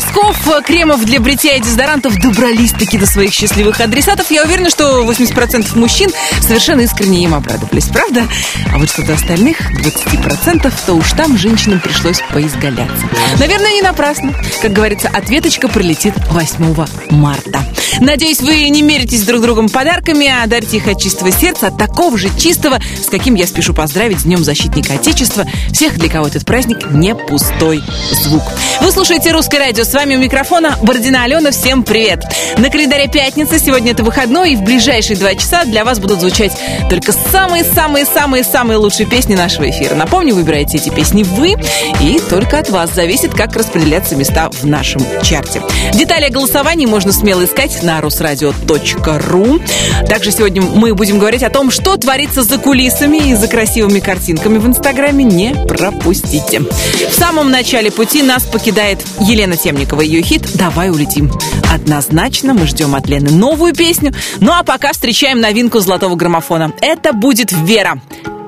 носков, кремов для бритья и дезодорантов добрались таки до своих счастливых адресатов. Я уверена, что 80% мужчин совершенно искренне им обрадовались, правда? А вот что до остальных 20%, то уж там женщинам пришлось поизгаляться. Наверное, не напрасно. Как говорится, ответочка прилетит 8 марта. Надеюсь, вы не меритесь друг другом подарками, а дарите их от чистого сердца, от такого же чистого, с каким я спешу поздравить с Днем Защитника Отечества всех, для кого этот праздник не пустой звук. Вы слушаете «Русское радио». С вами у микрофона Бородина Алена. Всем привет. На календаре пятница. Сегодня это выходной. И в ближайшие два часа для вас будут звучать только самые-самые-самые-самые лучшие песни нашего эфира. Напомню, выбираете эти песни вы. И только от вас зависит, как распределяться места в нашем чарте. Детали о голосовании можно смело искать на русрадио.ру. Также сегодня мы будем говорить о том, что творится за кулисами и за красивыми картинками в Инстаграме. Не пропустите. В самом начале пути нас покидает Елена Темникова. Ее хит «Давай улетим». Однозначно мы ждем от Лены новую песню. Ну а пока встречаем новинку золотого граммофона. Это будет Вера.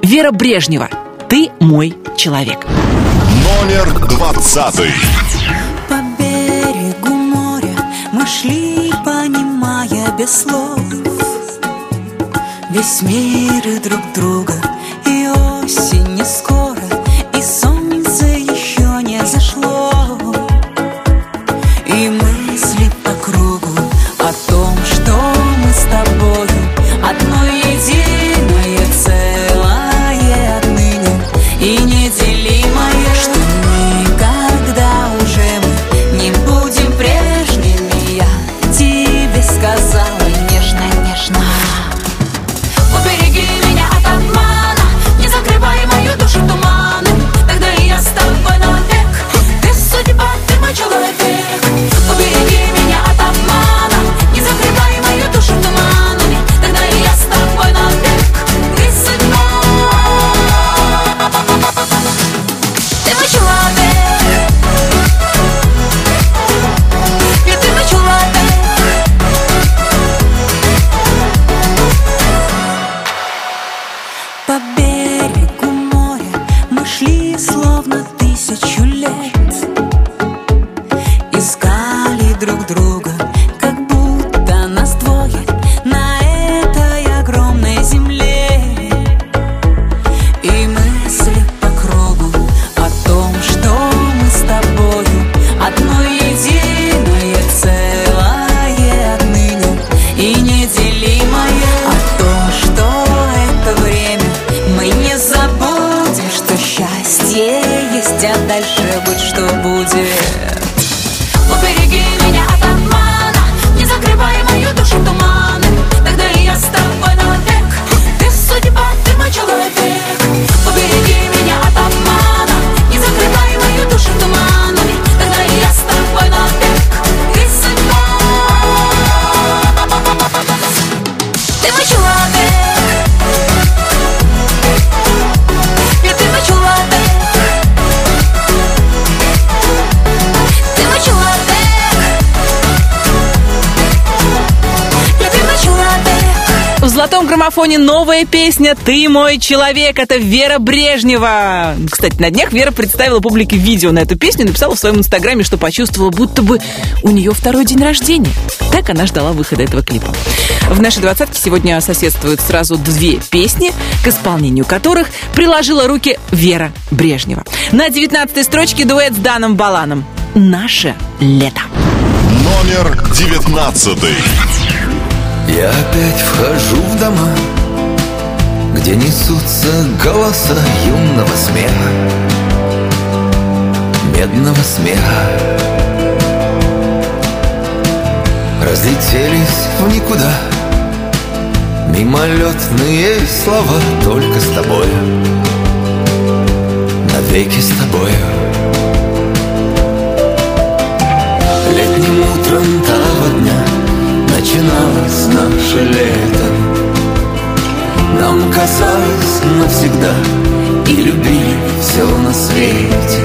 Вера Брежнева. Ты мой человек. Номер двадцатый. По берегу моря мы шли, понимая без слов Весь мир и друг друга, и осень не скоро, граммофоне новая песня «Ты мой человек». Это Вера Брежнева. Кстати, на днях Вера представила публике видео на эту песню и написала в своем инстаграме, что почувствовала, будто бы у нее второй день рождения. Так она ждала выхода этого клипа. В нашей двадцатке сегодня соседствуют сразу две песни, к исполнению которых приложила руки Вера Брежнева. На девятнадцатой строчке дуэт с Даном Баланом. «Наше лето». Номер девятнадцатый. Я опять вхожу в дома, где несутся голоса юного смеха, медного смеха. Разлетелись в никуда Мимолетные слова только с тобою Навеки с тобою Летним утром того дня Начиналось наше лето нам казалось навсегда И любили все на свете.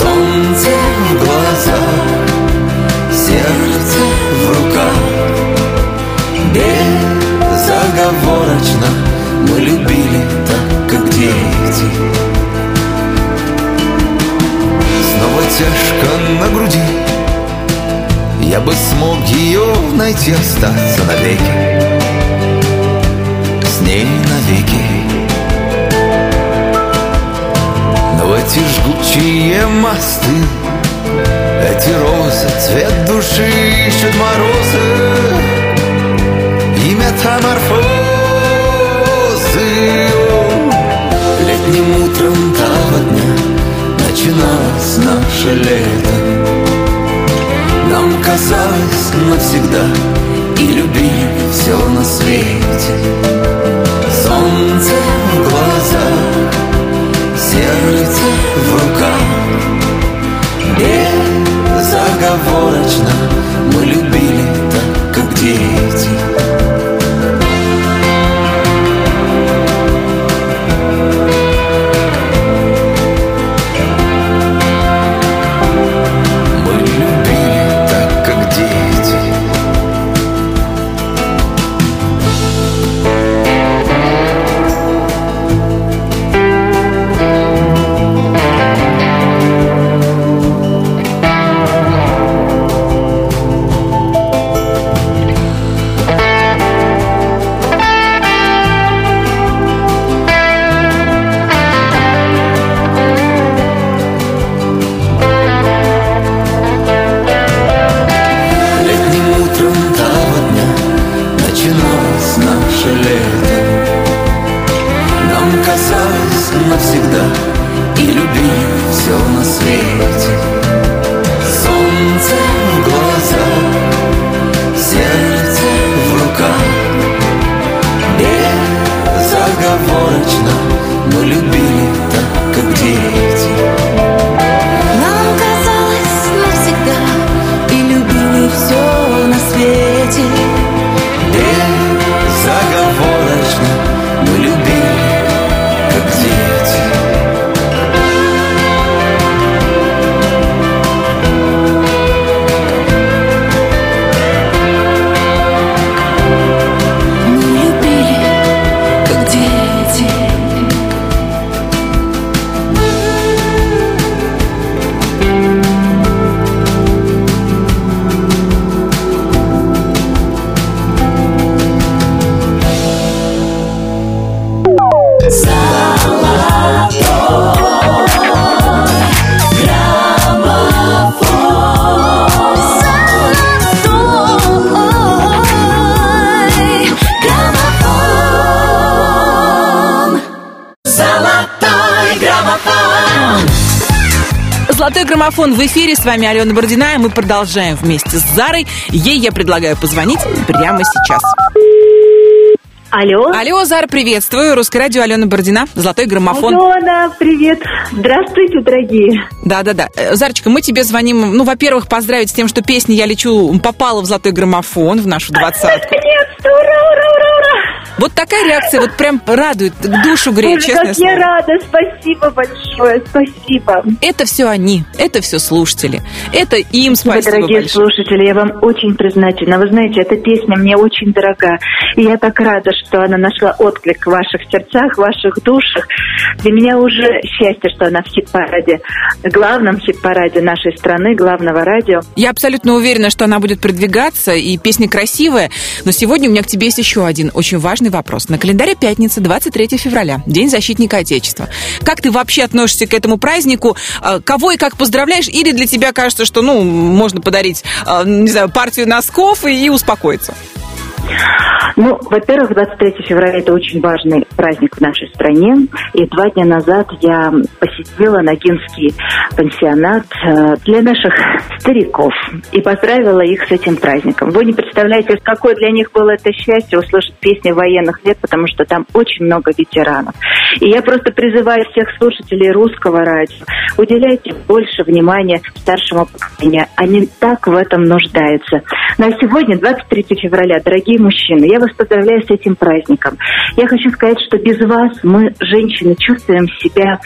Солнце в глаза Сердце в руках. Безоговорочно Мы любили так, как дети. Снова тяжко на груди. Я бы смог ее найти, остаться навеки навеки Но эти жгучие мосты Эти розы, цвет души ищут морозы. И метаморфозы Летним утром того дня Начиналось наше лето. Нам казалось навсегда И любили все на свете. Солнце в глазах Сердце в руках. Безоговорочно Мы любили так, как дети граммофон в эфире. С вами Алена Бородина, и мы продолжаем вместе с Зарой. Ей я предлагаю позвонить прямо сейчас. Алло. Алло, Зара, приветствую. Русское радио Алена Бородина. Золотой граммофон. Алена, привет. Здравствуйте, дорогие. Да-да-да. Э, Зарочка, мы тебе звоним, ну, во-первых, поздравить с тем, что песня «Я лечу» попала в золотой граммофон, в нашу двадцатку. Ура, ура, ура. Вот такая реакция вот прям радует, душу греет, Боже, честное как я слово. рада. Спасибо большое. Спасибо. Это все они, это все слушатели. Это им Вы, спасибо дорогие большое. слушатели, я вам очень признательна. Вы знаете, эта песня мне очень дорога. И я так рада, что она нашла отклик в ваших сердцах, в ваших душах. Для меня уже счастье, что она в хит-параде, главном хит-параде нашей страны, главного радио. Я абсолютно уверена, что она будет продвигаться, и песня красивая. Но сегодня у меня к тебе есть еще один очень важный вопрос. На календаре пятница, 23 февраля, День защитника Отечества. Как ты вообще относишься к этому празднику? Э, Кого и как поздравляешь? Или для тебя кажется, что, ну, можно подарить, э, не знаю, партию носков и успокоиться? Ну, во-первых, 23 февраля это очень важный праздник в нашей стране. И два дня назад я посетила Ногинский пансионат э, для наших стариков и поздравила их с этим праздником. Вы не представляете, какое для них было это счастье услышать песни военных лет, потому что там очень много ветеранов. И я просто призываю всех слушателей русского радио, уделяйте больше внимания старшему поколению. Они так в этом нуждаются. Ну а сегодня, 23 февраля, дорогие мужчины, я Я вас поздравляю с этим праздником. Я хочу сказать, что без вас мы, женщины, чувствуем себя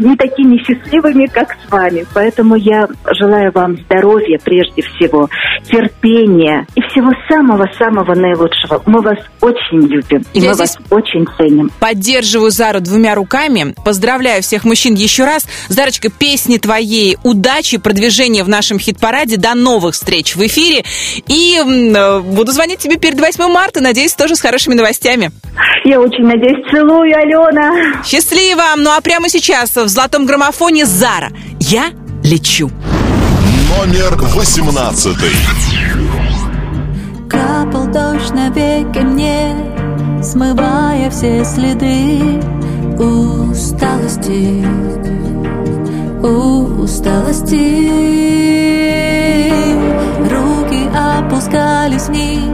не такими счастливыми, как с вами. Поэтому я желаю вам здоровья прежде всего, терпения и всего самого-самого наилучшего. Мы вас очень любим, и Я мы вас очень ценим. Поддерживаю Зару двумя руками. Поздравляю всех мужчин еще раз. Зарочка, песни твоей, удачи, продвижения в нашем хит-параде. До новых встреч в эфире. И э, буду звонить тебе перед 8 марта. Надеюсь, тоже с хорошими новостями. Я очень надеюсь. Целую, Алена. Счастливо! Ну а прямо сейчас в золотом граммофоне Зара. Я лечу. Номер восемнадцатый. Капал дождь на веки мне, смывая все следы усталости, усталости. Руки опускались вниз,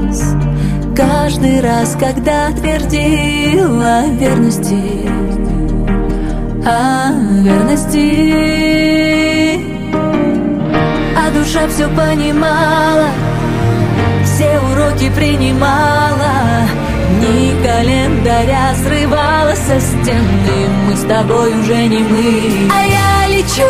каждый раз, когда твердила верности, о верности. А душа все понимала, все уроки принимала. Дни календаря срывала со стены Мы с тобой уже не мы. А я лечу,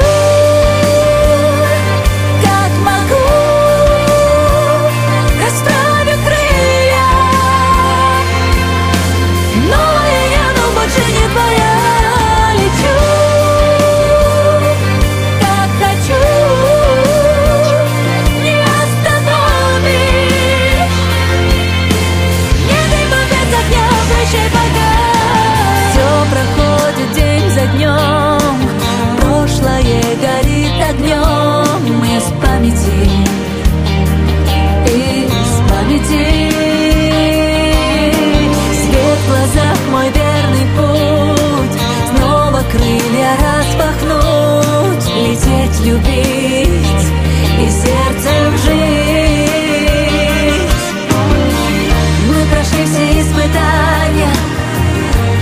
Памяти Свет верный путь. Снова крылья распахнуть. Лететь, любить И сердцем жить. Мы прошли все испытания,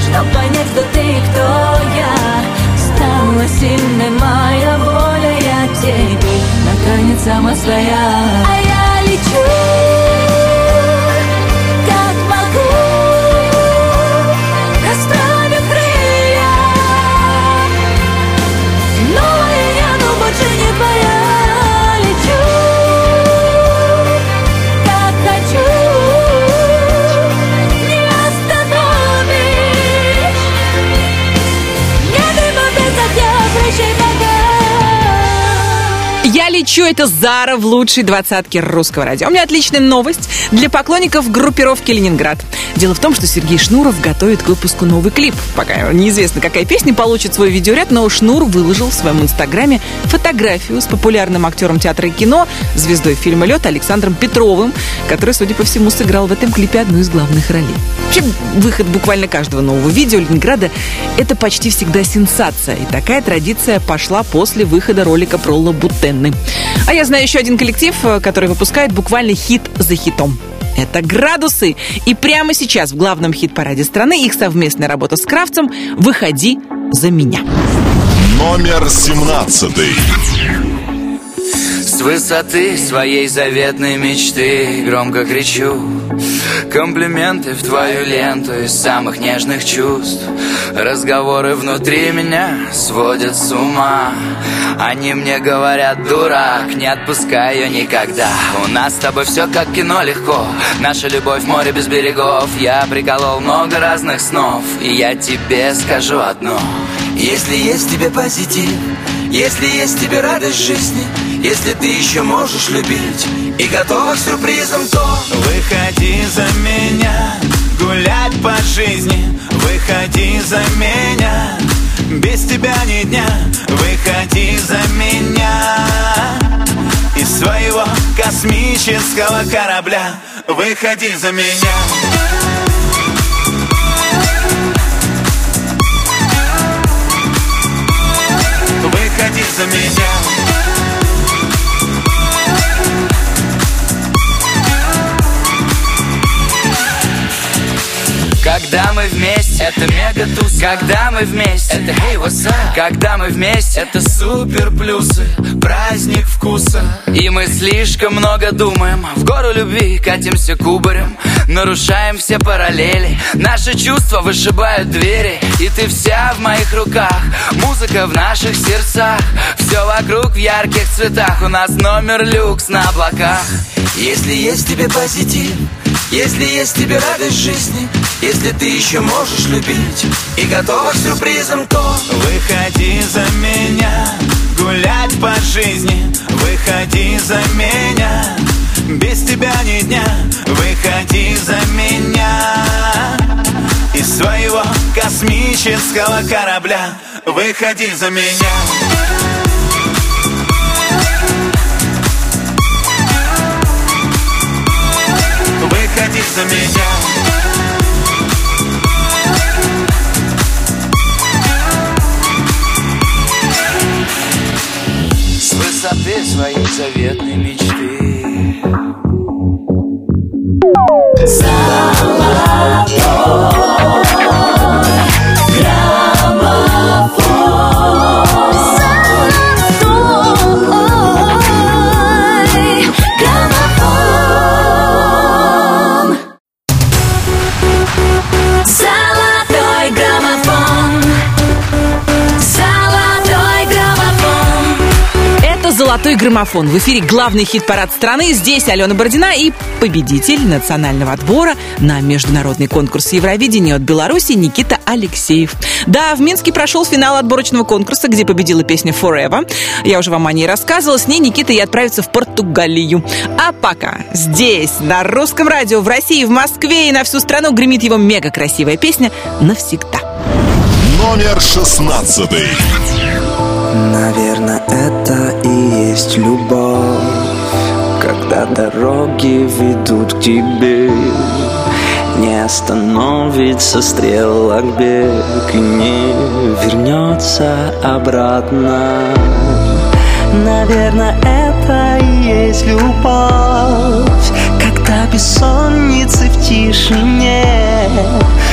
чтоб понять, кто ты кто я. Стала сильной моя воля, я теперь наконец сама своя. Лечу, это Зара в лучшей двадцатке русского радио. У меня отличная новость для поклонников группировки «Ленинград». Дело в том, что Сергей Шнуров готовит к выпуску новый клип. Пока неизвестно, какая песня получит свой видеоряд, но Шнур выложил в своем инстаграме фотографию с популярным актером театра и кино, звездой фильма «Лед» Александром Петровым, который, судя по всему, сыграл в этом клипе одну из главных ролей. Вообще, выход буквально каждого нового видео Ленинграда – это почти всегда сенсация. И такая традиция пошла после выхода ролика про Лабутенны. А я знаю еще один коллектив, э, который выпускает буквально хит за хитом. Это «Градусы». И прямо сейчас в главном хит-параде страны их совместная работа с Кравцем «Выходи за меня». Номер семнадцатый. С высоты своей заветной мечты Громко кричу. Комплименты в твою ленту Из самых нежных чувств. Разговоры внутри меня Сводят с ума. Они мне говорят, дурак Не отпускай ее никогда. У нас с тобой все как кино легко. Наша любовь море без берегов. Я приколол много разных снов. И я тебе скажу одно. Если есть тебе позитив если есть тебе радость жизни, если ты еще можешь любить и готова к сюрпризам, то Выходи за меня, гулять по жизни. Выходи за меня, без тебя ни дня. Выходи за меня из своего космического корабля. Выходи за меня. Выходи за меня когда мы вместе, это мега туз. Когда мы вместе, это hey, what's up? Когда мы вместе, это супер плюсы, праздник вкуса. И мы слишком много думаем, в гору любви катимся кубарем, нарушаем все параллели. Наши чувства вышибают двери, и ты вся в моих руках. Музыка в наших сердцах, все вокруг в ярких цветах. У нас номер люкс на облаках. Если есть тебе позитив, если есть тебе радость жизни, если ты еще можешь любить и готова к сюрпризам, то Выходи за меня, гулять по жизни. Выходи за меня, без тебя ни дня. Выходи за меня. Из своего космического корабля. Выходи за меня Выходи за меня с высоты своей заветной мечты. Золотой «Золотой граммофон». В эфире главный хит-парад страны. Здесь Алена Бородина и победитель национального отбора на международный конкурс Евровидения от Беларуси Никита Алексеев. Да, в Минске прошел финал отборочного конкурса, где победила песня «Forever». Я уже вам о ней рассказывала. С ней Никита и отправится в Португалию. А пока здесь, на русском радио, в России, в Москве и на всю страну гремит его мега красивая песня «Навсегда». Номер шестнадцатый. Наверное, это и есть любовь. Когда дороги ведут к тебе Не остановится стрелок бег И не вернется обратно. Наверное, это и есть любовь бессонницы в тишине.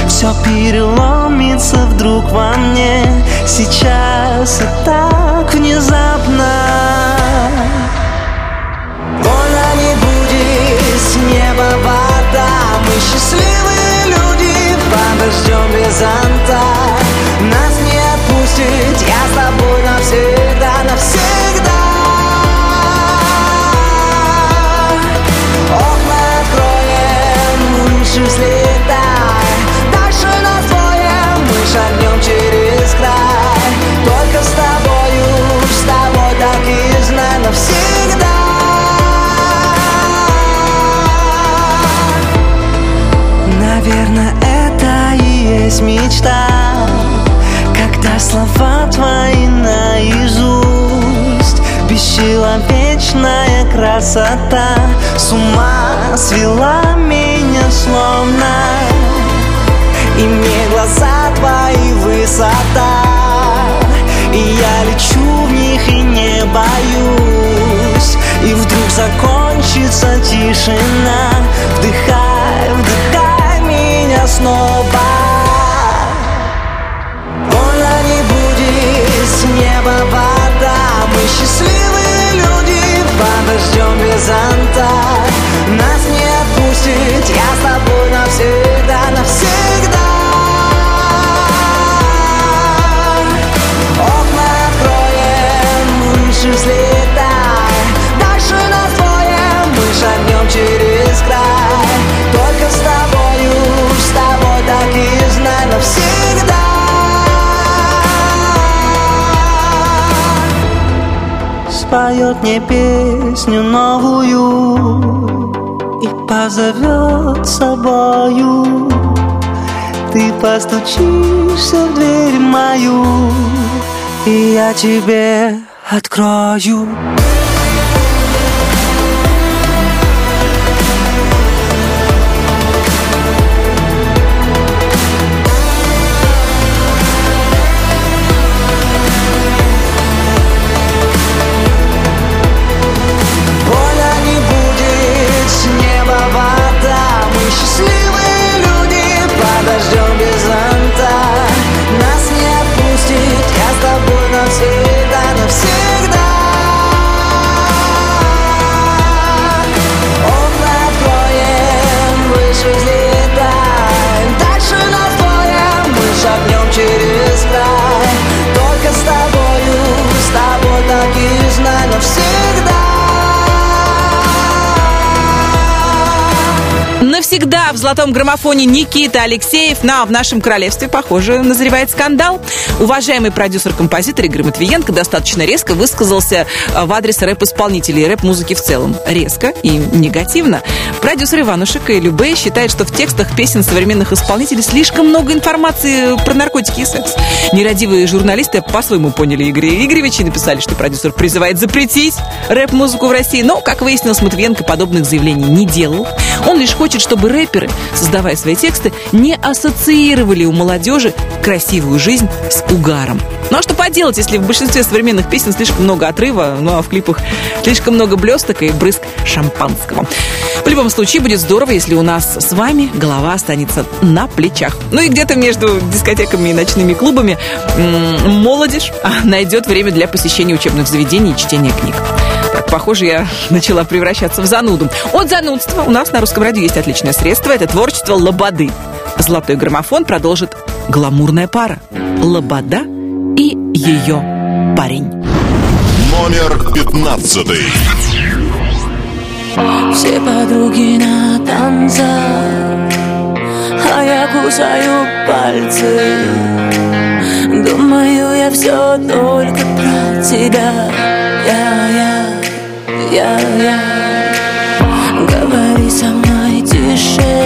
Все переломится вдруг во мне. Сейчас и так внезапно. Больно не будет с неба вода Мы счастливые люди под дождем без зонта. Нас не отпустит, я с тобой навсегда, навсегда лучше взлетай Дальше нас двое, мы шагнем через край. Только с тобою, с тобой так и знай навсегда Наверное, это и есть мечта. Когда слова красота С ума свела меня словно И мне глаза твои высота. И я лечу в них и не боюсь. И вдруг закончится тишина. Вдыхай, вдыхай меня снова. Больно не будет с неба вода. Мы под дождем без зонта. Нас не отпустит, я с тобой навсегда Споет мне песню новую И позовет собою. Ты постучишься в дверь мою И я тебе открою. Больно Навсегда в золотом граммофоне Никита Алексеев. Ну, а в нашем королевстве, похоже, назревает скандал. Уважаемый продюсер-композитор Игорь Матвиенко достаточно резко высказался э, в адрес рэп-исполнителей рэп-музыки в целом. Резко и негативно. Продюсер Иванушек и Любе считает, что в текстах песен современных исполнителей слишком много информации про наркотики и секс. Нерадивые журналисты по-своему поняли Игоря Игоревича и написали, что продюсер призывает запретить рэп-музыку в России. Но, как выяснилось, Матвиенко подобных заявлений не делал. Он лишь хочет, чтобы рэперы, создавая свои тексты, не ассоциировали у молодежи красивую жизнь с угаром. Ну а что поделать, если в большинстве современных песен слишком много отрыва, ну а в клипах слишком много блесток и брызг шампанского. В любом случае, будет здорово, если у нас с вами голова останется на плечах. Ну и где-то между дискотеками и ночными клубами м, молодежь а, найдет время для посещения учебных заведений и чтения книг. Так, похоже, я начала превращаться в зануду. От занудства у нас на русском радио есть отличное средство. Это творчество Лободы. Золотой граммофон продолжит гламурная пара. Лобода и ее парень. Номер пятнадцатый. Все подруги на танцах А я кусаю пальцы Думаю, я все только про тебя Я, я, я, я Говори со мной тише.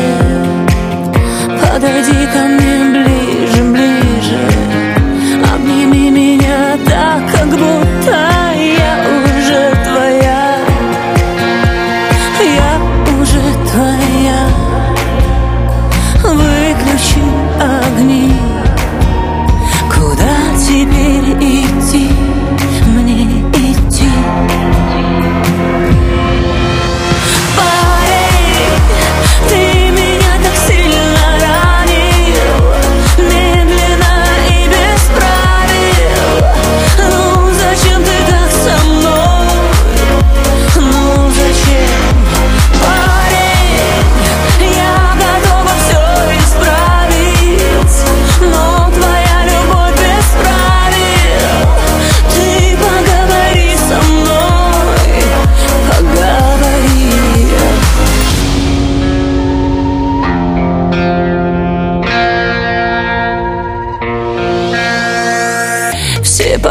Подойди ко мне ближе, ближе. Обними меня так, как будто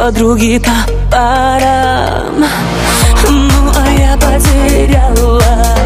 подруги по Ну, а я потерялась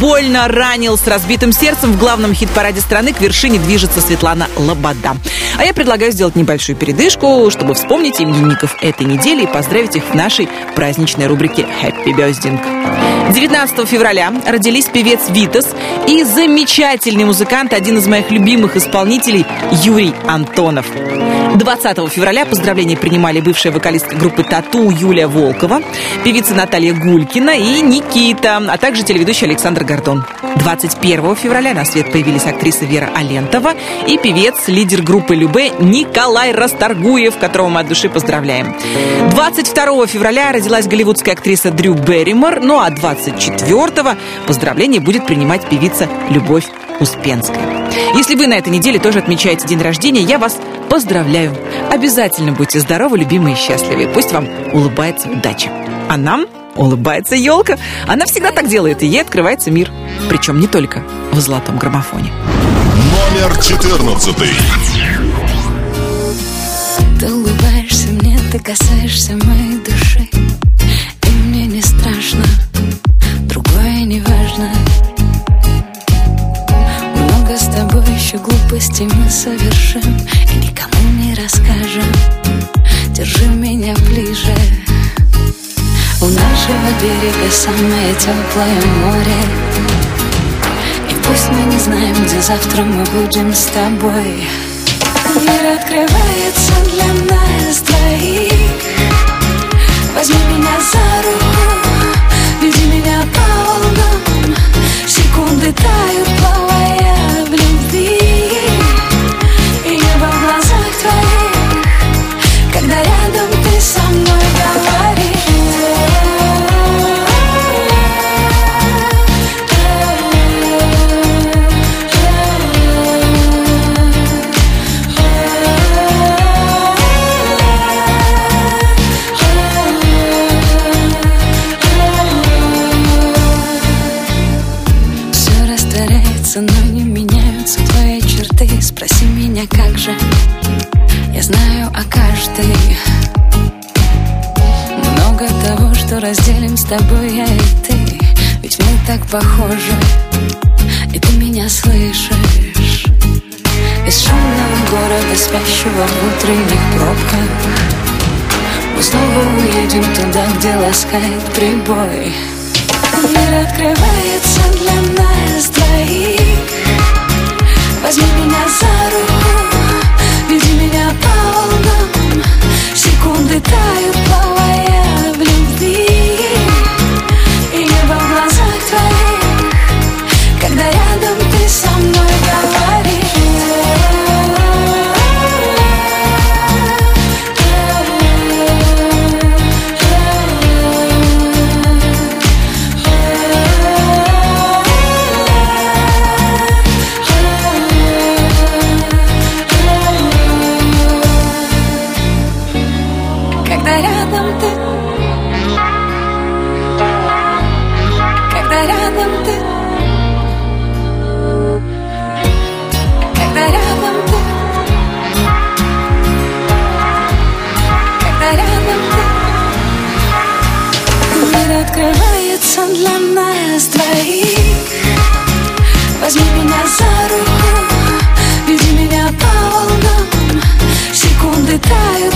больно ранил с разбитым сердцем в главном хит-параде страны к вершине движется Светлана Лобода. А я предлагаю сделать небольшую передышку, чтобы вспомнить именинников этой недели и поздравить их в нашей праздничной рубрике Happy Birthday. 19 февраля родились певец Витас и замечательный музыкант, один из моих любимых исполнителей Юрий Антонов. 20 февраля поздравления принимали бывшая вокалистка группы Тату Юлия Волкова, певица Наталья Гулькина и Никита, а также телеведущий Александр Гордон. 21 февраля на свет появились актриса Вера Алентова и певец, лидер группы Любе Николай Расторгуев, которого мы от души поздравляем. 22 февраля родилась голливудская актриса Дрю Берримор, ну а 24 поздравление будет принимать певица Любовь Успенская. Если вы на этой неделе тоже отмечаете день рождения, я вас поздравляю. Обязательно будьте здоровы, любимые и счастливы. Пусть вам улыбается удача. А нам Улыбается елка. Она всегда так делает, и ей открывается мир. Причем не только в золотом граммофоне. Номер четырнадцатый. Ты улыбаешься мне, ты касаешься моей души совершим И никому не расскажем. Держи меня ближе. У нашего берега самое теплое море. И пусть мы не знаем, где завтра мы будем с тобой. Мир открывается для нас двоих Возьми меня за руку, веди меня по волнам. Секунды тают, плавая тобой я и ты. Ведь мы так похожи. И ты меня слышишь. Из шумного города, спящего в утренних пробках. Мы снова уедем туда, где ласкает прибой. Мир открывается для нас двоих. Возьми меня за руку, веди меня по волнам. Секунды тают, открывается для нас двоих. Возьми меня за руку Веди меня по волнам. Секунды тают,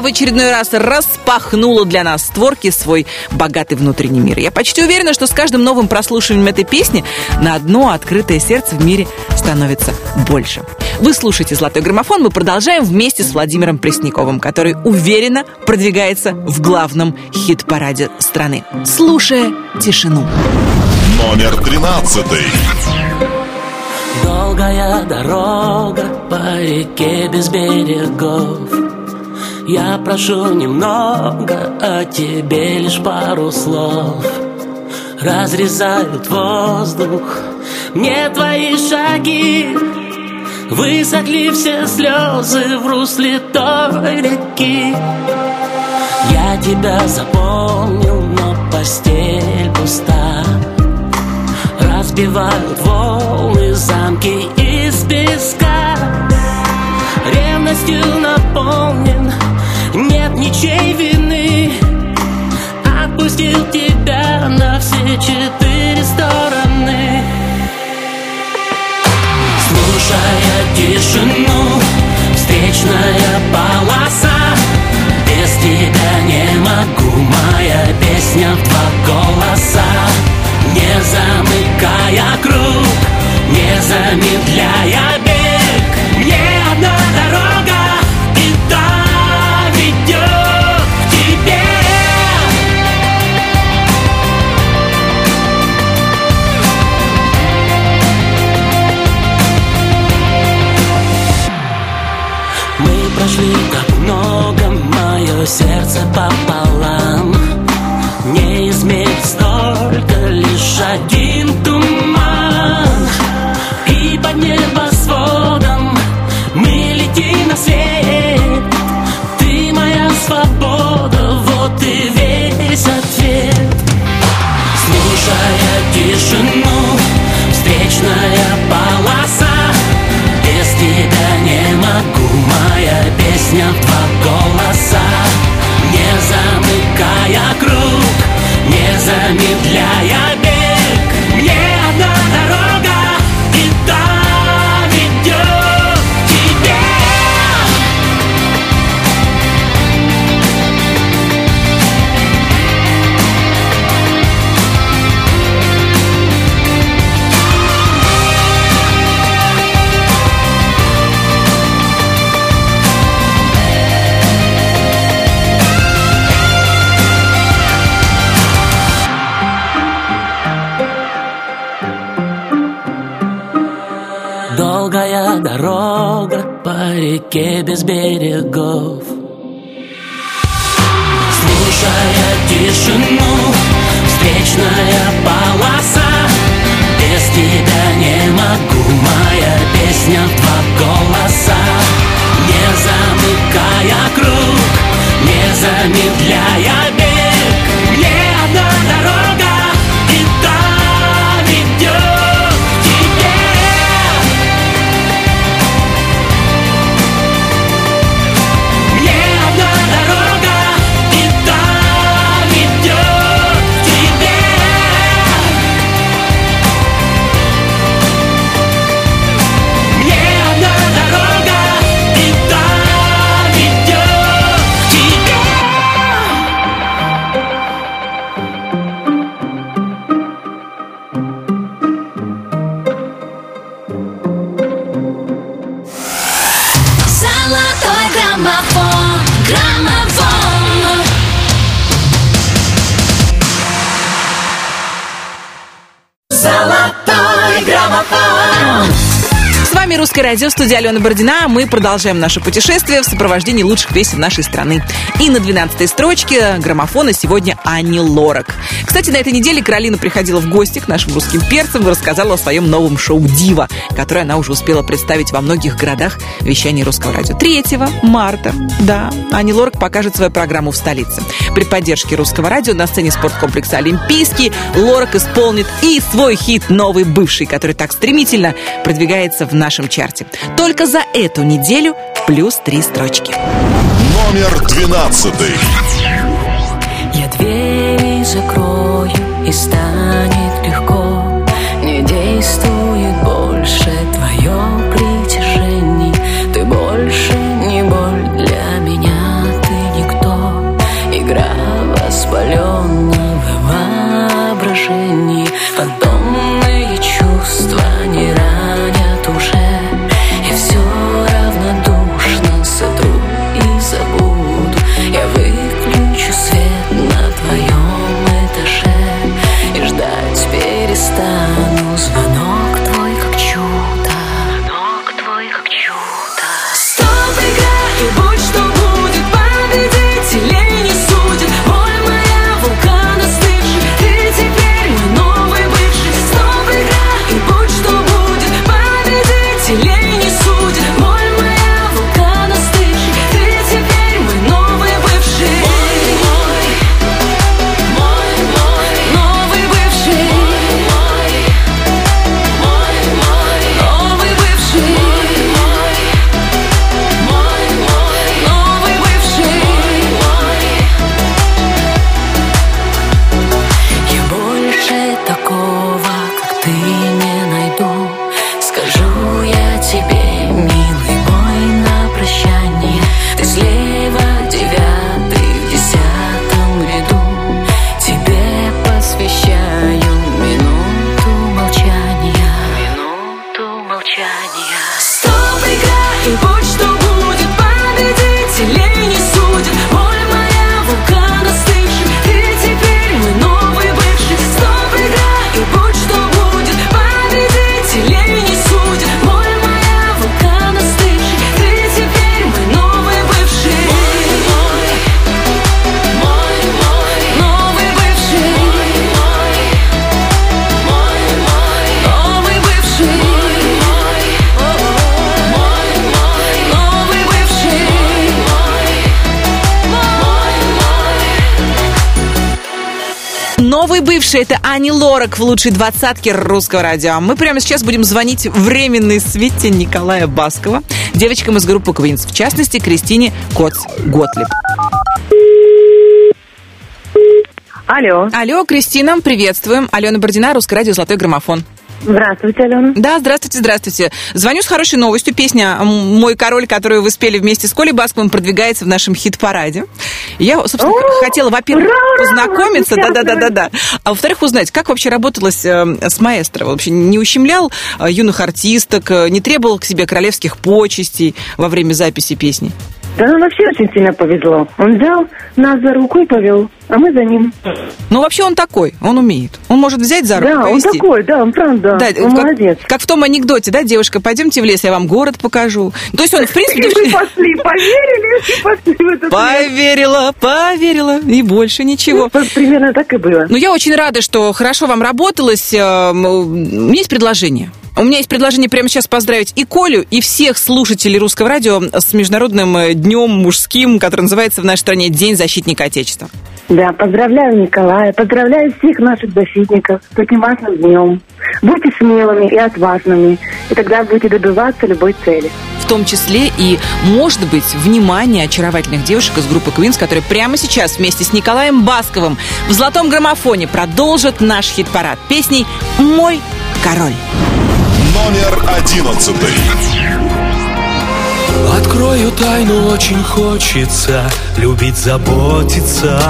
в очередной раз распахнула для нас створки свой богатый внутренний мир. Я почти уверена, что с каждым новым прослушиванием этой песни на одно открытое сердце в мире становится больше. Вы слушаете «Золотой граммофон». Мы продолжаем вместе с Владимиром Пресняковым, который уверенно продвигается в главном хит-параде страны. Слушая тишину. Номер тринадцатый. Долгая дорога по реке без берегов Я прошу немного, а тебе лишь пару слов. Разрезают воздух мне твои шаги. Высохли все слезы в русле той реки. Я тебя запомнил, но постель пуста. Разбивают волны замки из песка. Ревностью наполнен, нет ничей вины. Отпустил тебя на все четыре стороны. Слушая тишину, встречная полоса. Без тебя не могу, моя песня в два голоса. Не замыкая круг, не замедляя сердце пополам. Не измерить столько, лишь один реке без берегов вами Русское радио, студия Алена Бородина. Мы продолжаем наше путешествие в сопровождении лучших песен нашей страны. И на 12-й строчке граммофона сегодня Ани Лорак. Кстати, на этой неделе Каролина приходила в гости к нашим русским перцам и рассказала о своем новом шоу «Дива», которое она уже успела представить во многих городах вещания Русского радио. 3 марта, да, Ани Лорак покажет свою программу в столице. При поддержке Русского радио на сцене спорткомплекса «Олимпийский» Лорак исполнит и свой хит «Новый бывший», который так стремительно продвигается в нашем чарте. Только за эту неделю плюс три строчки. Номер двенадцатый. Я двери закрою и станет Бывший это Ани Лорак в лучшей двадцатке русского радио. Мы прямо сейчас будем звонить временной свите Николая Баскова, девочкам из группы Квинс, в частности, Кристине Коц Готлиб. Алло. Алло, Кристина, приветствуем. Алена Бородина, Русское радио «Золотой граммофон». Здравствуйте, Алена. Да, здравствуйте, здравствуйте. Звоню с хорошей новостью. Песня «Мой король», которую вы спели вместе с Колей Басковым, продвигается в нашем хит-параде. Я, собственно, О, хотела, во-первых, ура, познакомиться, да-да-да-да-да, а во-вторых, узнать, как вообще работалось э, с маэстро. Вообще не ущемлял э, юных артисток, э, не требовал к себе королевских почестей во время записи песни? Да нам вообще очень сильно повезло. Он взял нас за руку и повел. А мы за ним. Ну, вообще он такой, он умеет. Он может взять за руку Да, он повести. такой, да, он правда. Да, он как, молодец. как в том анекдоте, да, девушка, пойдемте в лес, я вам город покажу. То есть он, в принципе, И вы девушка- пошли, поверили, и пошли в этот поверила, поверила, и больше ничего. Вот Примерно так и было. Ну, я очень рада, что хорошо вам работалось. Эм, У меня есть предложение. У меня есть предложение прямо сейчас поздравить и Колю, и всех слушателей русского радио с Международным днем мужским, который называется в нашей стране День защитника Отечества. Да, поздравляю Николая, поздравляю всех наших защитников с таким важным днем. Будьте смелыми и отважными, и тогда будете добиваться любой цели. В том числе и, может быть, внимание очаровательных девушек из группы Queens, которые прямо сейчас вместе с Николаем Басковым в золотом граммофоне продолжат наш хит-парад песней «Мой король». Номер одиннадцатый. Открою тайну, очень хочется Любить, заботиться.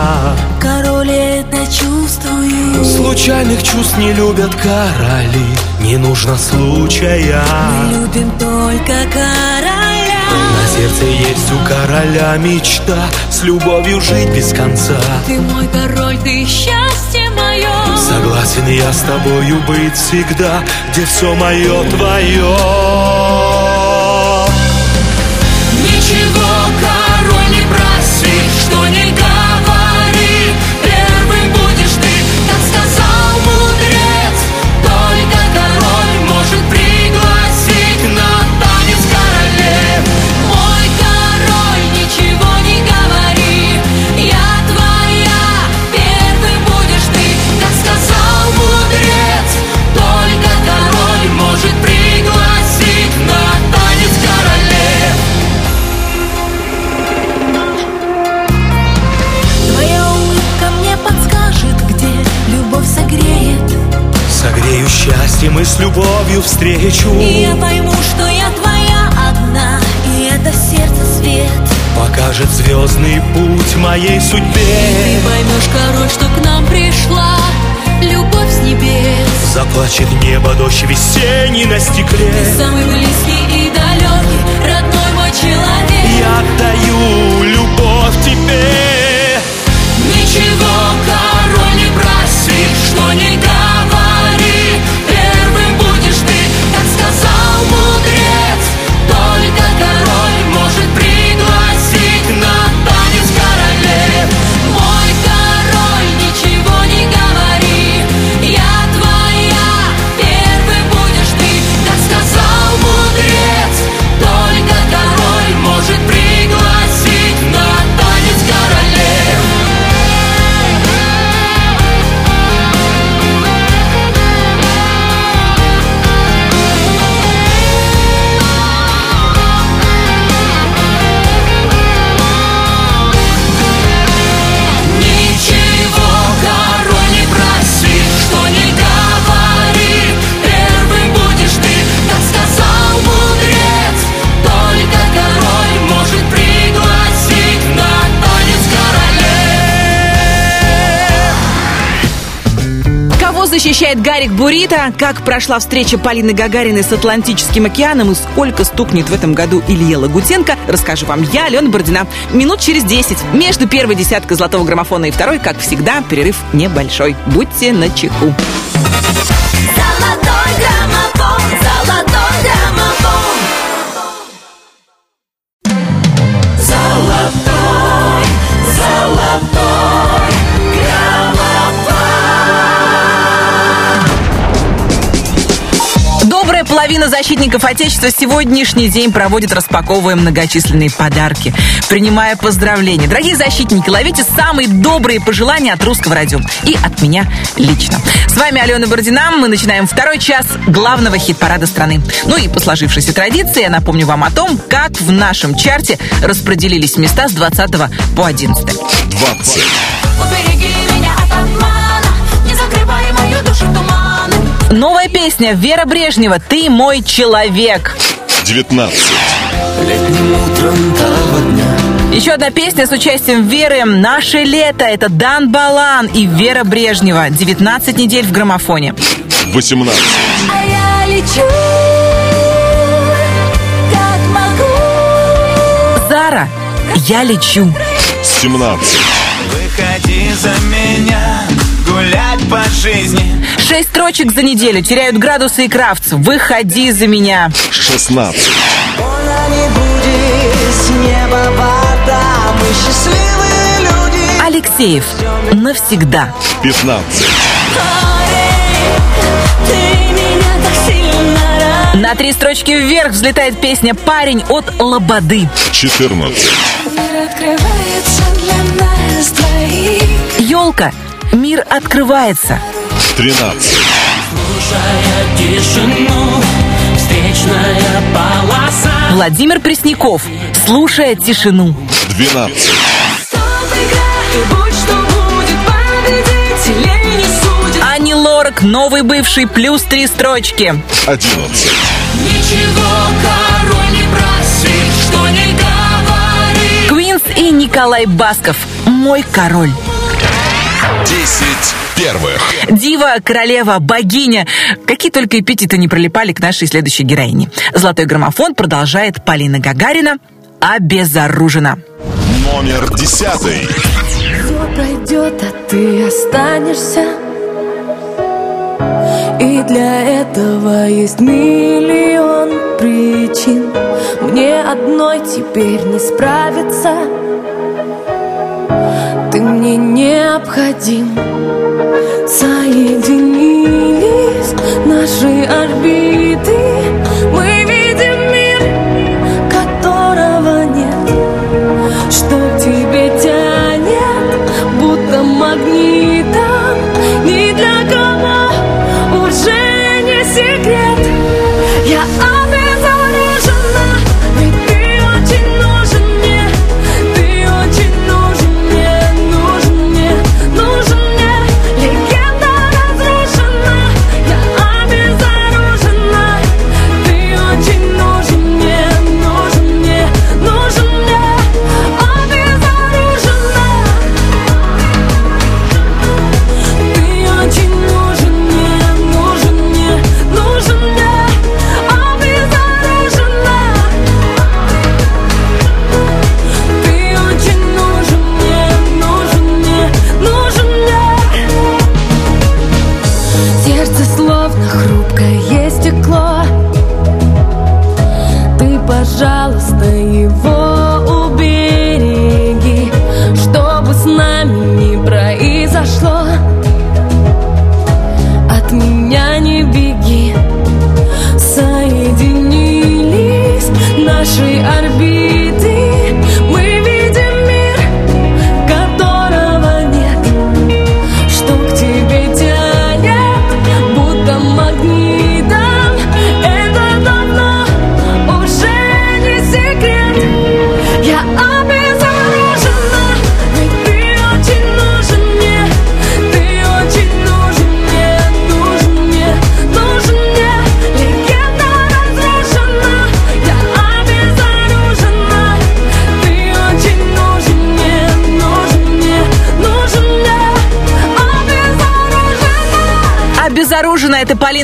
Король это чувствую. Случайных чувств не любят короли Не нужно случая. Любим только короля. На сердце есть у короля мечта С любовью жить без конца. Ты мой король, ты счастье мое Согласен я с тобою быть всегда Где все мое твое любовью встречу. И я пойму, что я твоя одна И это сердце свет. Покажет звездный путь моей Ты судьбе поймешь, король, что к нам пришла Любовь с небес. Заплачет небо дождь весенний на стекле. Ты самый близкий и далекий Родной мой человек. Я отдаю любовь тебе. Ничего, король, не проси, что не говори защищает Гарик Бурита? Как прошла встреча Полины Гагариной с Атлантическим океаном? И сколько стукнет в этом году Илье Лагутенко? Расскажу вам я, Алена Бородина. Минут через 10. Между первой десяткой золотого граммофона и второй, как всегда, перерыв небольшой. Будьте начеку. Золотой Половина защитников Отечества сегодняшний день проводит, распаковывая многочисленные подарки, принимая поздравления. Дорогие защитники, ловите самые добрые пожелания от русского радио и от меня лично. С вами Алена Бородина. Мы начинаем второй час главного хит-парада страны. Ну и по сложившейся традиции я напомню вам о том, как в нашем чарте распределились места с 20 по 11. 20. Убереги Новая песня Вера Брежнева «Ты мой человек». 19. Летним утром того дня Еще одна песня с участием Веры «Наше лето». Это Дан Балан и Вера Брежнева. 19 недель в граммофоне. 18. А я лечу, как могу Зара, я лечу. 17. Выходи за меня по жизни Шесть строчек за неделю. Теряют градусы и крафтс. Выходи за меня. 16. Больно не будет с неба вода Мы счастливые люди Алексеев. Навсегда. 15. На три строчки вверх взлетает песня «Парень» от Лободы. 14. Елка. Мир открывается. 13. тишину Встречная полоса Владимир Пресняков. Слушая тишину. 12. Ани Лорак. Новый бывший. Плюс три строчки. 11. Ничего король не просит, что не говори Квинс и Николай Басков. Мой король. 10 первых. Дива, королева, богиня. Какие только эпитеты не прилипали к нашей следующей героине. Золотой граммофон продолжает Полина Гагарина. Обезоружена. Номер 10. Все пройдет, а ты останешься И для этого есть миллион причин Мне одной теперь не справиться мне необходим Соединились наши орбиты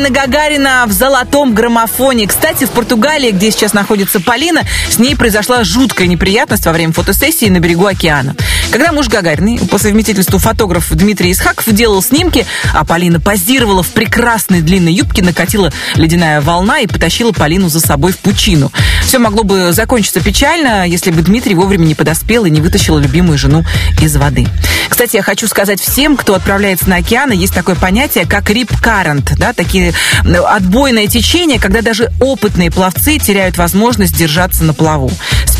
Полина Гагарина в золотом граммофоне. Кстати, в Португалии, где сейчас находится Полина, с ней произошла жуткая неприятность во время фотосессии на берегу океана. Когда муж Гагариной, по совместительству фотограф Дмитрий Исхаков, делал снимки, а Полина позировала в прекрасной длинной юбке, накатила ледяная волна и потащила Полину за собой в пучину. Все могло бы закончиться печально, если бы Дмитрий вовремя не подоспел и не вытащил любимую жену из воды. Кстати, я хочу сказать всем, кто отправляется на океаны, есть такое понятие, как рип current, да, такие отбойное течение, когда даже опытные пловцы теряют возможность держаться на плаву.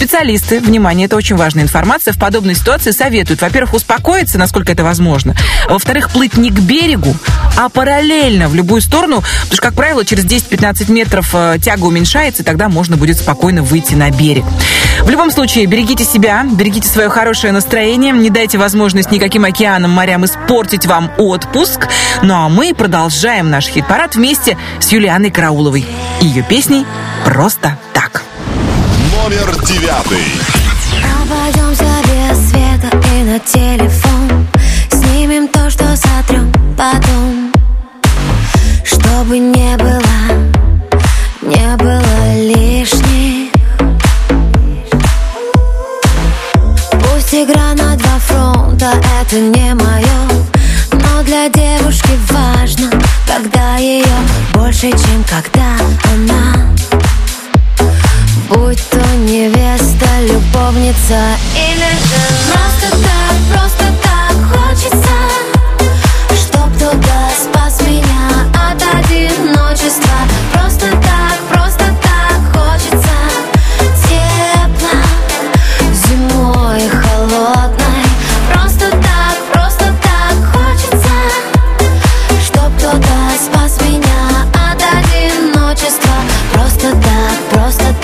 Специалисты, внимание, это очень важная информация, в подобной ситуации советуют, во-первых, успокоиться, насколько это возможно, во-вторых, плыть не к берегу, а параллельно в любую сторону, потому что, как правило, через 10-15 метров э, тяга уменьшается, и тогда можно будет спокойно выйти на берег. В любом случае, берегите себя, берегите свое хорошее настроение, не дайте возможность никаким океанам, морям испортить вам отпуск. Ну а мы продолжаем наш хит-парад вместе с Юлианой Карауловой и ее песней «Просто так». Номер девятый. Обойдемся без света и на телефон. Снимем то, что сотрем потом. Чтобы не было, не было лишних. Пусть игра на два фронта это не мое Но для девушки важно, когда ее больше, чем когда она. Будь невеста, любовница или же Просто так, просто так хочется Чтоб кто-то спас меня от одиночества. Просто так, просто так хочется Тепла зимой холодной. Просто так, просто так хочется Чтоб кто-то спас меня от одиночества. Просто так, просто так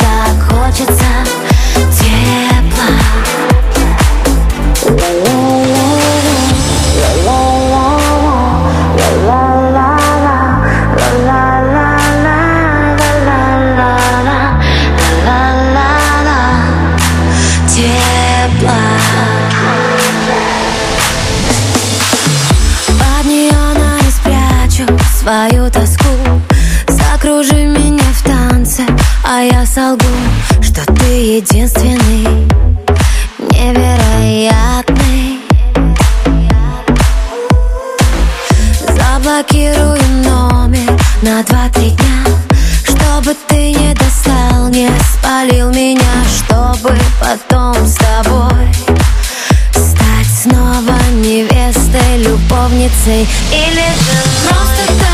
меня Чтобы потом с тобой Стать снова невестой, любовницей Или же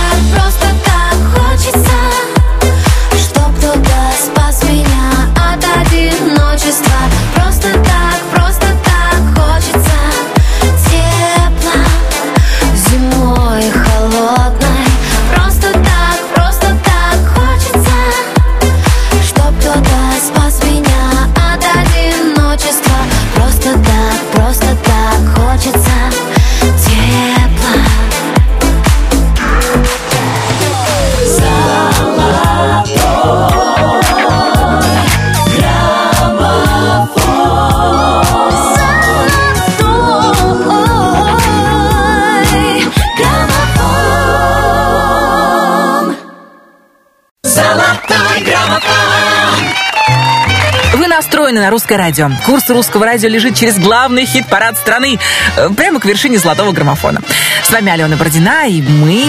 на русское радио. Курс русского радио лежит через главный хит-парад страны, э, прямо к вершине золотого граммофона. С вами Алена Бородина, и мы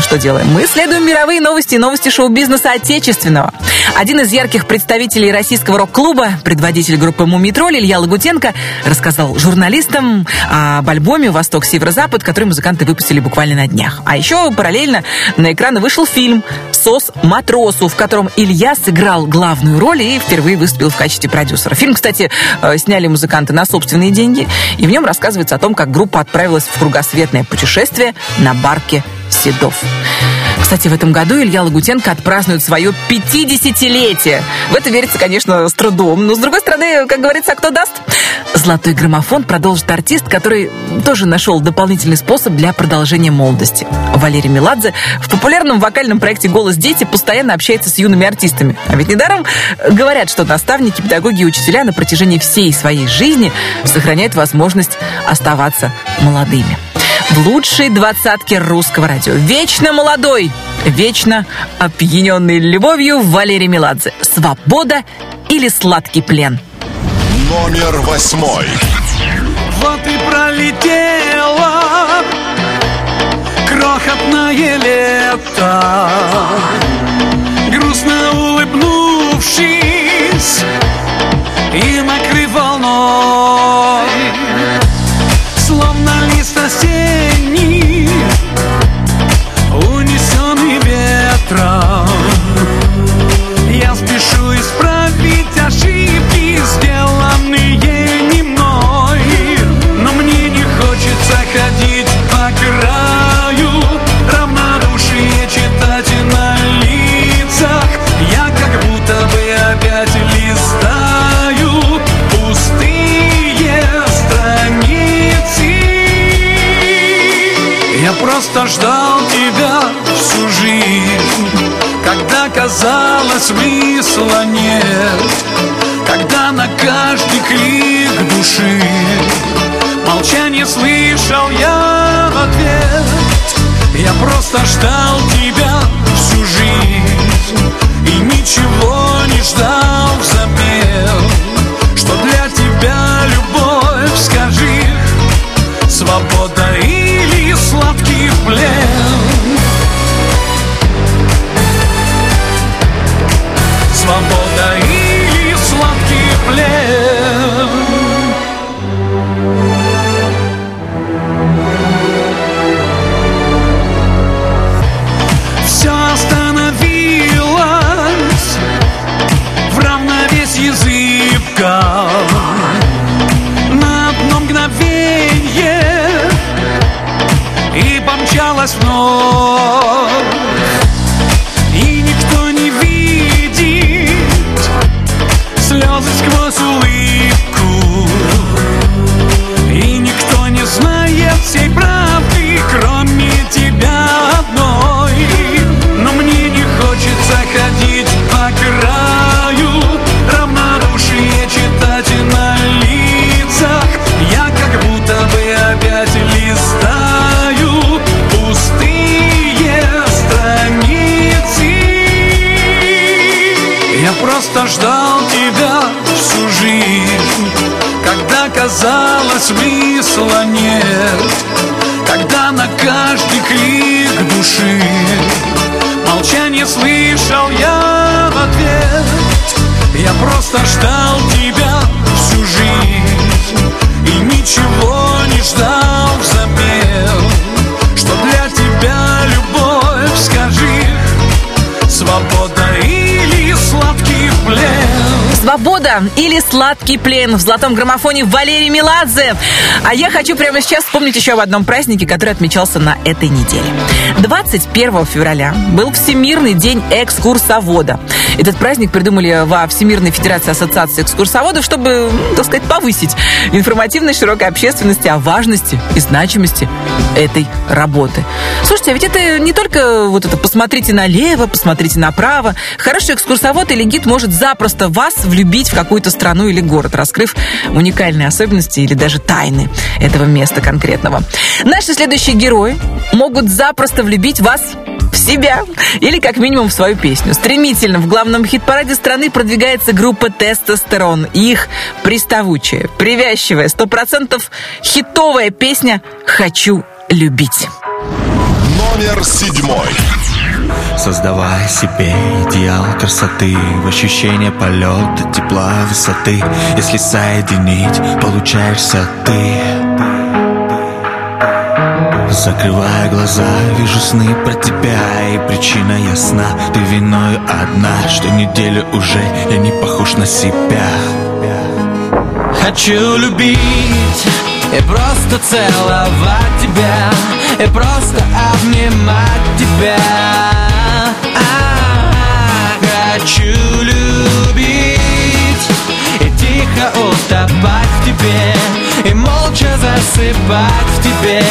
что делаем? Мы исследуем мировые новости и новости шоу-бизнеса отечественного. Один из ярких представителей российского рок-клуба, предводитель группы «Мумитроль» Илья Лагутенко рассказал журналистам об альбоме «Восток, Северо-Запад», который музыканты выпустили буквально на днях. А еще параллельно на экраны вышел фильм «Сос Матросу», в котором Илья сыграл главную роль и впервые выступил в качестве продюсера. Фильм, кстати, э, сняли музыканты на собственные деньги, и в нем рассказывается о том, как группа отправилась в кругосветное путешествие на барке Седов. Кстати, в этом году Илья Лагутенко отпразднует свое 50-летие. В это верится, конечно, с трудом. Но, с другой стороны, как говорится, а кто даст? Золотой граммофон продолжит артист, который тоже нашел дополнительный способ для продолжения молодости. Валерий Меладзе в популярном вокальном проекте «Голос дети» постоянно общается с юными артистами. А ведь недаром говорят, что наставники, педагоги и учителя на протяжении всей своей жизни сохраняют возможность оставаться молодыми в лучшей двадцатке русского радио. Вечно молодой, вечно опьяненный любовью Валерий Меладзе. Свобода или сладкий плен? Номер восьмой. Вот и пролетело крохотное лето Грустно улыбнувшись и накрыв волной Осенний, унесенный ветром. Я спешу исправить ошибки, Молчание слышал я ответ. Я просто ждал тебя Молчание слышал я в ответ. Я просто ждал тебя всю жизнь И ничего не ждал взамен. Что для тебя любовь, скажи Свобода или сладкий плен? Свобода или сладкий плен? В золотом граммофоне Валерий Меладзе. А я хочу прямо сейчас вспомнить еще об одном празднике, который отмечался на этой неделе. 21 февраля был Всемирный день экскурсовода. Этот праздник придумали во Всемирной Федерации Ассоциации экскурсоводов, чтобы, так сказать, повысить информативность широкой общественности о важности и значимости этой работы. Слушайте, а ведь это не только вот это «посмотрите налево», «посмотрите направо». Хороший экскурсовод или гид может запросто вас влюбить в какую-то страну или город, раскрыв уникальные особенности или даже тайны этого места конкретного. Наши следующие герои могут запросто влюбить вас в себя или как минимум в свою песню. Стремительно в главном хит-параде страны продвигается группа «Тестостерон». Их приставучая, привязчивая, сто процентов хитовая песня «Хочу любить». Номер седьмой. Создавай себе идеал красоты В ощущение полета, тепла, высоты Если соединить, получаешься ты Закрывая глаза, вижу сны про тебя И причина ясна, ты виною одна Что неделю уже я не похож на себя. Хочу любить и просто целовать тебя И просто обнимать тебя. А, Хочу любить И тихо утопать в тебе И молча засыпать в тебе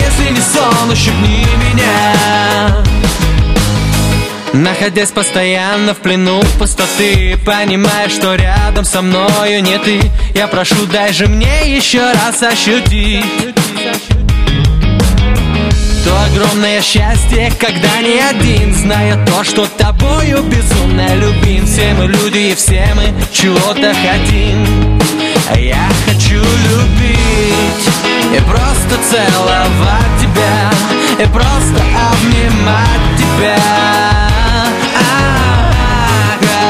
Если не сон, ущипни меня. Находясь постоянно в плену пустоты Понимая, что рядом со мною не ты. Я прошу, дай же мне еще раз ощутить То огромное счастье, когда не один. Зная то, что тобою безумно любим. Все мы люди и все мы чего-то хотим я хочу любить И просто целовать тебя И просто обнимать тебя.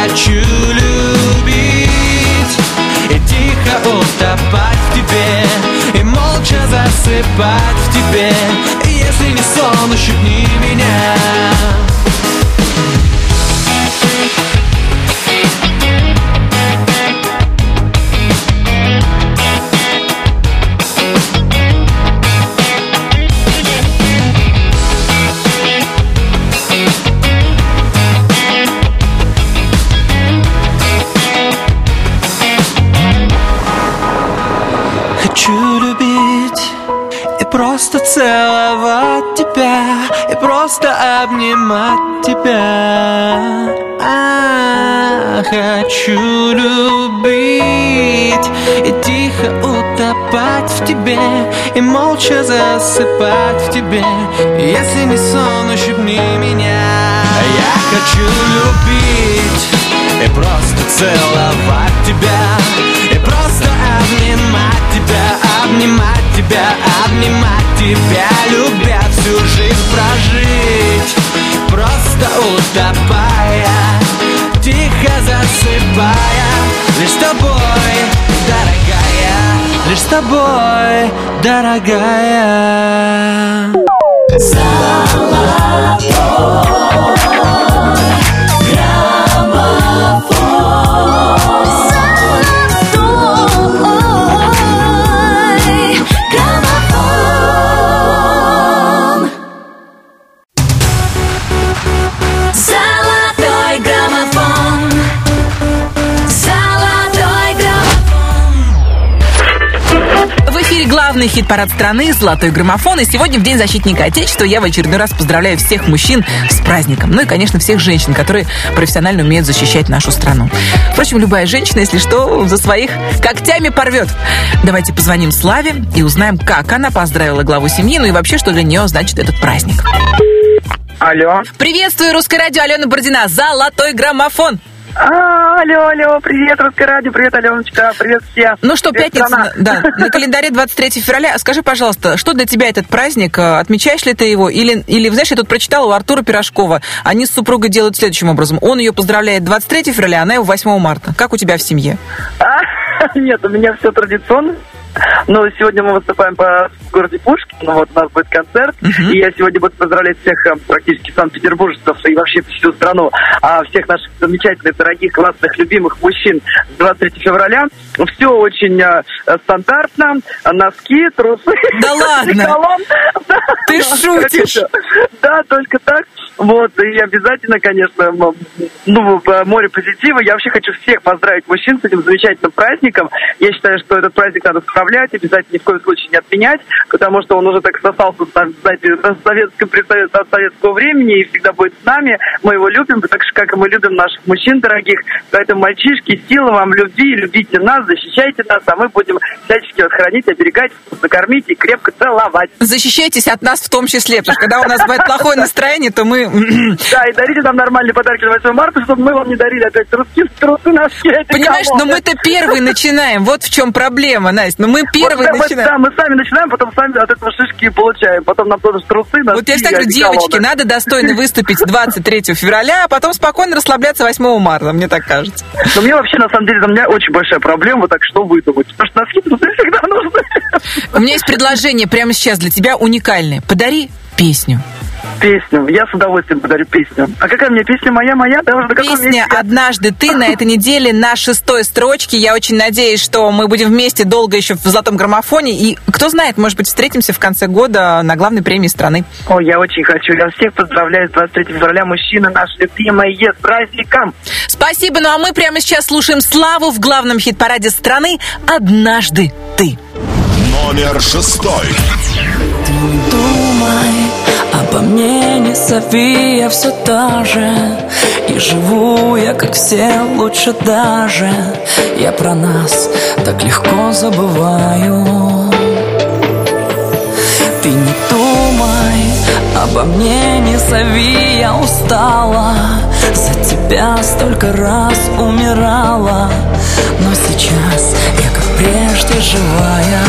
Хочу любить И тихо утопать в тебе И молча засыпать в тебе И если не сон, ущипни меня просто целовать тебя И просто обнимать тебя. А, Хочу любить и тихо утопать в тебе И молча засыпать в тебе Если не сон, ущипни меня. Я хочу любить и просто целовать тебя И просто обнимать тебя, обнимать тебя, обнимать тебя Любя всю жизнь прожить. Просто утопая, тихо засыпая. Лишь с тобой, дорогая, лишь с тобой, дорогая. Золотой граммофон главный хит-парад страны «Золотой граммофон». И сегодня, в День защитника Отечества, я в очередной раз поздравляю всех мужчин с праздником. Ну и, конечно, всех женщин, которые профессионально умеют защищать нашу страну. Впрочем, любая женщина, если что, за своих когтями порвет. Давайте позвоним Славе и узнаем, как она поздравила главу семьи, ну и вообще, что для нее значит этот праздник. Алло. Приветствую, Русское радио, Алена Бородина, «Золотой граммофон». А, алло, алло, привет, Русское радио, привет, Аленочка, привет все. Ну что, Привет, пятница, страна. да, на календаре 23 февраля. Скажи, пожалуйста, что для тебя этот праздник? Э, Отмечаешь ли ты его? Или, или знаешь, я тут прочитала у Артура Пирожкова, они с супругой делают следующим образом. Он ее поздравляет 23 февраля, она его 8 марта. Как у тебя в семье? А, Нет, у меня все традиционно. Но сегодня мы выступаем по в городе Пушкин, вот у нас будет концерт, и я сегодня буду поздравлять всех э, практически санкт-петербуржцев и вообще всю страну, а всех наших замечательных, дорогих, классных, любимых мужчин с 23 февраля. Все очень э, стандартно, носки, трусы. Да ладно? одеколон. Да, Ты шутишь? Да, только так. Вот, и обязательно, конечно, ну, море позитива. Я вообще хочу всех поздравить мужчин с этим замечательным праздником. Я считаю, что этот праздник надо справлять, обязательно ни в коем случае не отменять, потому что он уже так сосался, знаете, на советском, предсовет- от советского времени и всегда будет с нами. Мы его любим, так же, как и мы любим наших мужчин дорогих. Поэтому, мальчишки, силы вам любви, любите нас, защищайте нас, а мы будем всячески вас хранить, оберегать, накормить и крепко целовать. Защищайтесь от нас в том числе, потому что когда у нас бывает плохое настроение, то мы... Да, и дарите нам нормальные подарки на 8 марта, чтобы мы вам не дарили опять трусы, трусы носки. Понимаешь, но мы-то первые начинаем. Вот в чем проблема, Настя. Мы первые Вот, начинаем. Да, мы сами начинаем, потом сами от этого шишки получаем. Потом нам тоже трусы, носки. Вот я всегда говорю, девочки, надо достойно выступить 23 февраля, а потом спокойно расслабляться 8 марта, мне так кажется. Но мне вообще, на самом деле, у меня очень большая проблема, так что выдумать. Потому что носки трусы всегда нужны. У меня есть предложение прямо сейчас для тебя уникальное. Подари песню. Песню. Я с удовольствием подарю песню. А какая меня песня? Моя, моя? Да, уже Песня месте? «Однажды ты» на этой неделе на шестой строчке. Я очень надеюсь, что мы будем вместе долго еще в «Золотом граммофоне». И кто знает, может быть, встретимся в конце года на главной премии страны. Ой, я очень хочу. Я всех поздравляю с 23 февраля. Мужчины наши любимые. С праздником! Спасибо. Ну а мы прямо сейчас слушаем Славу в главном хит-параде страны «Однажды ты». Номер шестой. Думай обо мне, не зови, я все та же. И живу я, как все, лучше даже. Я про нас так легко забываю. Ты не думай обо мне, не зови, я устала. За тебя столько раз умирала. Но сейчас я как прежде живая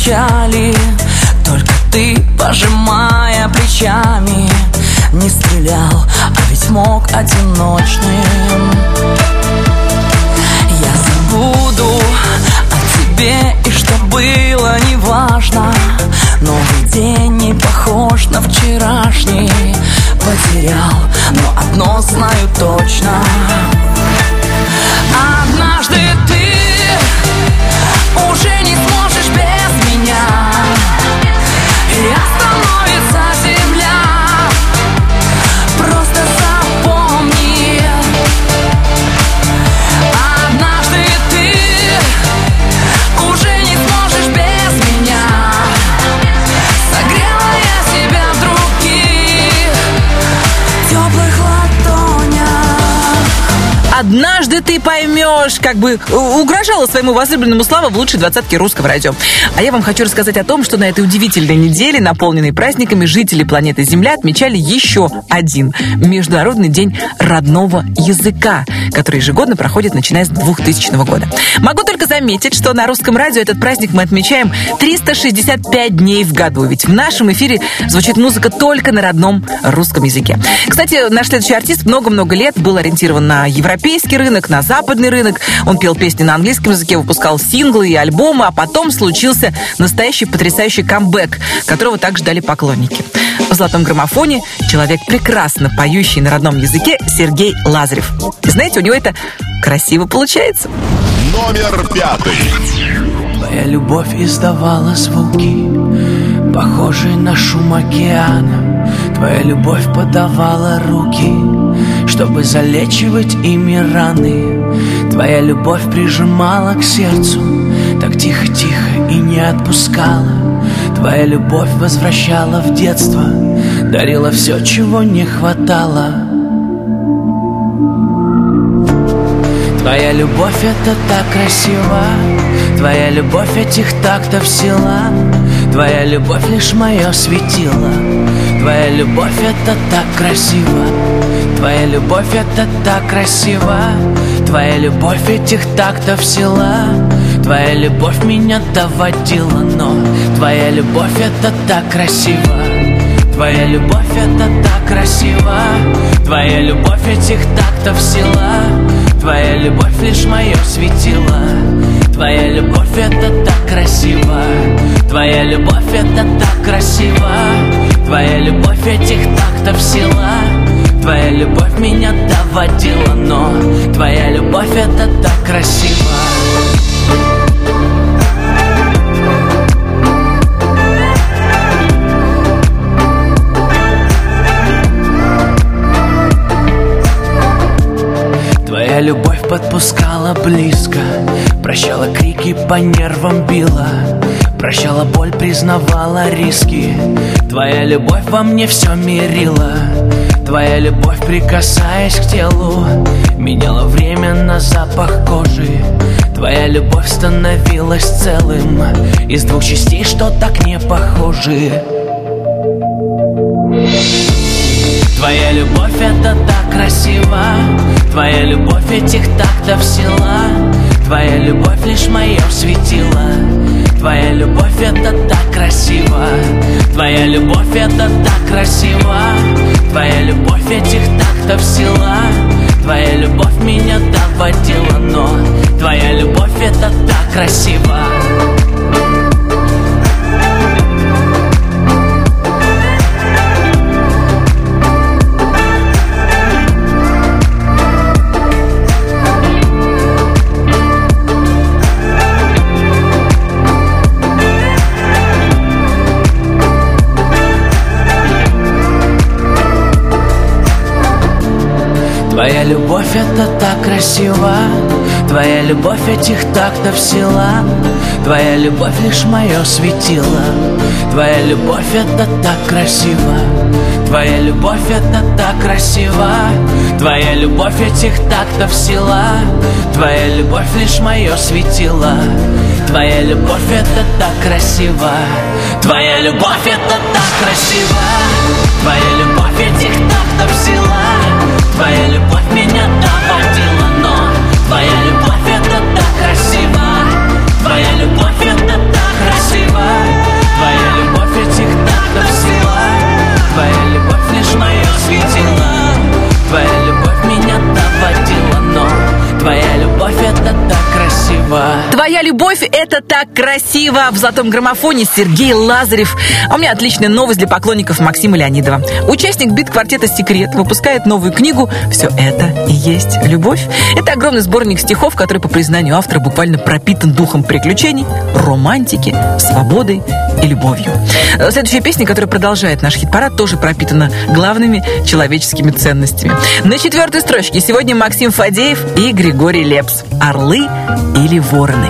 кричали Только ты, пожимая плечами Не стрелял, а ведь мог одиночным. Я забуду о тебе и что было неважно Новый день не похож на вчерашний. Потерял, но одно знаю точно. Однажды ты Однажды ты поймешь, как бы э, угрожала своему возлюбленному Слава в лучшей двадцатке русского радио. А я вам хочу рассказать о том, что на этой удивительной неделе, наполненной праздниками, жители планеты Земля отмечали еще один Международный день родного языка, который ежегодно проходит, начиная с 2000 года. Могу только заметить, что на русском радио этот праздник мы отмечаем 365 дней в году, ведь в нашем эфире звучит музыка только на родном русском языке. Кстати, наш следующий артист много-много лет был ориентирован на европейский европейский рынок, на западный рынок. Он пел песни на английском языке, выпускал синглы и альбомы, а потом случился настоящий потрясающий камбэк, которого также ждали поклонники. В «Золотом граммофоне» человек, прекрасно поющий на родном языке Сергей Лазарев. И знаете, у него это красиво получается. Номер пятый. Твоя любовь издавала звуки, похожие на шум океана. Твоя любовь подавала руки, чтобы залечивать ими раны. Твоя любовь прижимала к сердцу, так тихо-тихо и не отпускала. Твоя любовь возвращала в детство, дарила все, чего не хватало. Твоя любовь это так красиво Твоя любовь этих тактов сила Твоя любовь лишь мое светило Твоя любовь это так красиво Твоя любовь это так красиво. Твоя любовь этих тактов сила. Твоя любовь меня доводила, но Твоя любовь это так красиво. Твоя любовь это так красиво. Твоя любовь этих тактов сила. Твоя любовь лишь мое светило. Твоя любовь это так красиво. Твоя любовь это так красиво. Твоя любовь этих тактов сила Твоя любовь меня доводила, но Твоя любовь это так красиво. Твоя любовь подпускала близко Прощала крики, по нервам била Прощала боль, признавала риски. Твоя любовь во мне все мирила Твоя любовь, прикасаясь к телу Меняла время на запах кожи. Твоя любовь становилась целым Из двух частей, что так не похожи. Твоя любовь это так красиво. Твоя любовь этих тактов сила Твоя любовь лишь мое светило. Твоя любовь это так красиво. Твоя любовь это так красиво. Твоя любовь этих тактов сила. Твоя любовь меня доводила, но Твоя любовь это так красиво Твоя любовь это так красиво Твоя любовь этих тактов сила Твоя любовь лишь мое светило Твоя любовь это так красиво Твоя любовь это так красиво Твоя любовь этих тактов сила Твоя любовь лишь мое светило Твоя любовь это так красиво Твоя любовь это так красиво Твоя любовь этих тактов сила Твоя любовь меня доводила, но Твоя любовь это так красиво. Твоя любовь Любовь — это так красиво! В «Золотом граммофоне» Сергей Лазарев. А у меня отличная новость для поклонников Максима Леонидова. Участник бит-квартета «Секрет» выпускает новую книгу «Все это и есть любовь». Это огромный сборник стихов, который, по признанию автора, буквально пропитан духом приключений, романтики, свободой и любовью. Следующая песня, которая продолжает наш хит-парад, тоже пропитана главными человеческими ценностями. На четвертой строчке сегодня Максим Фадеев и Григорий Лепс. «Орлы или вороны?»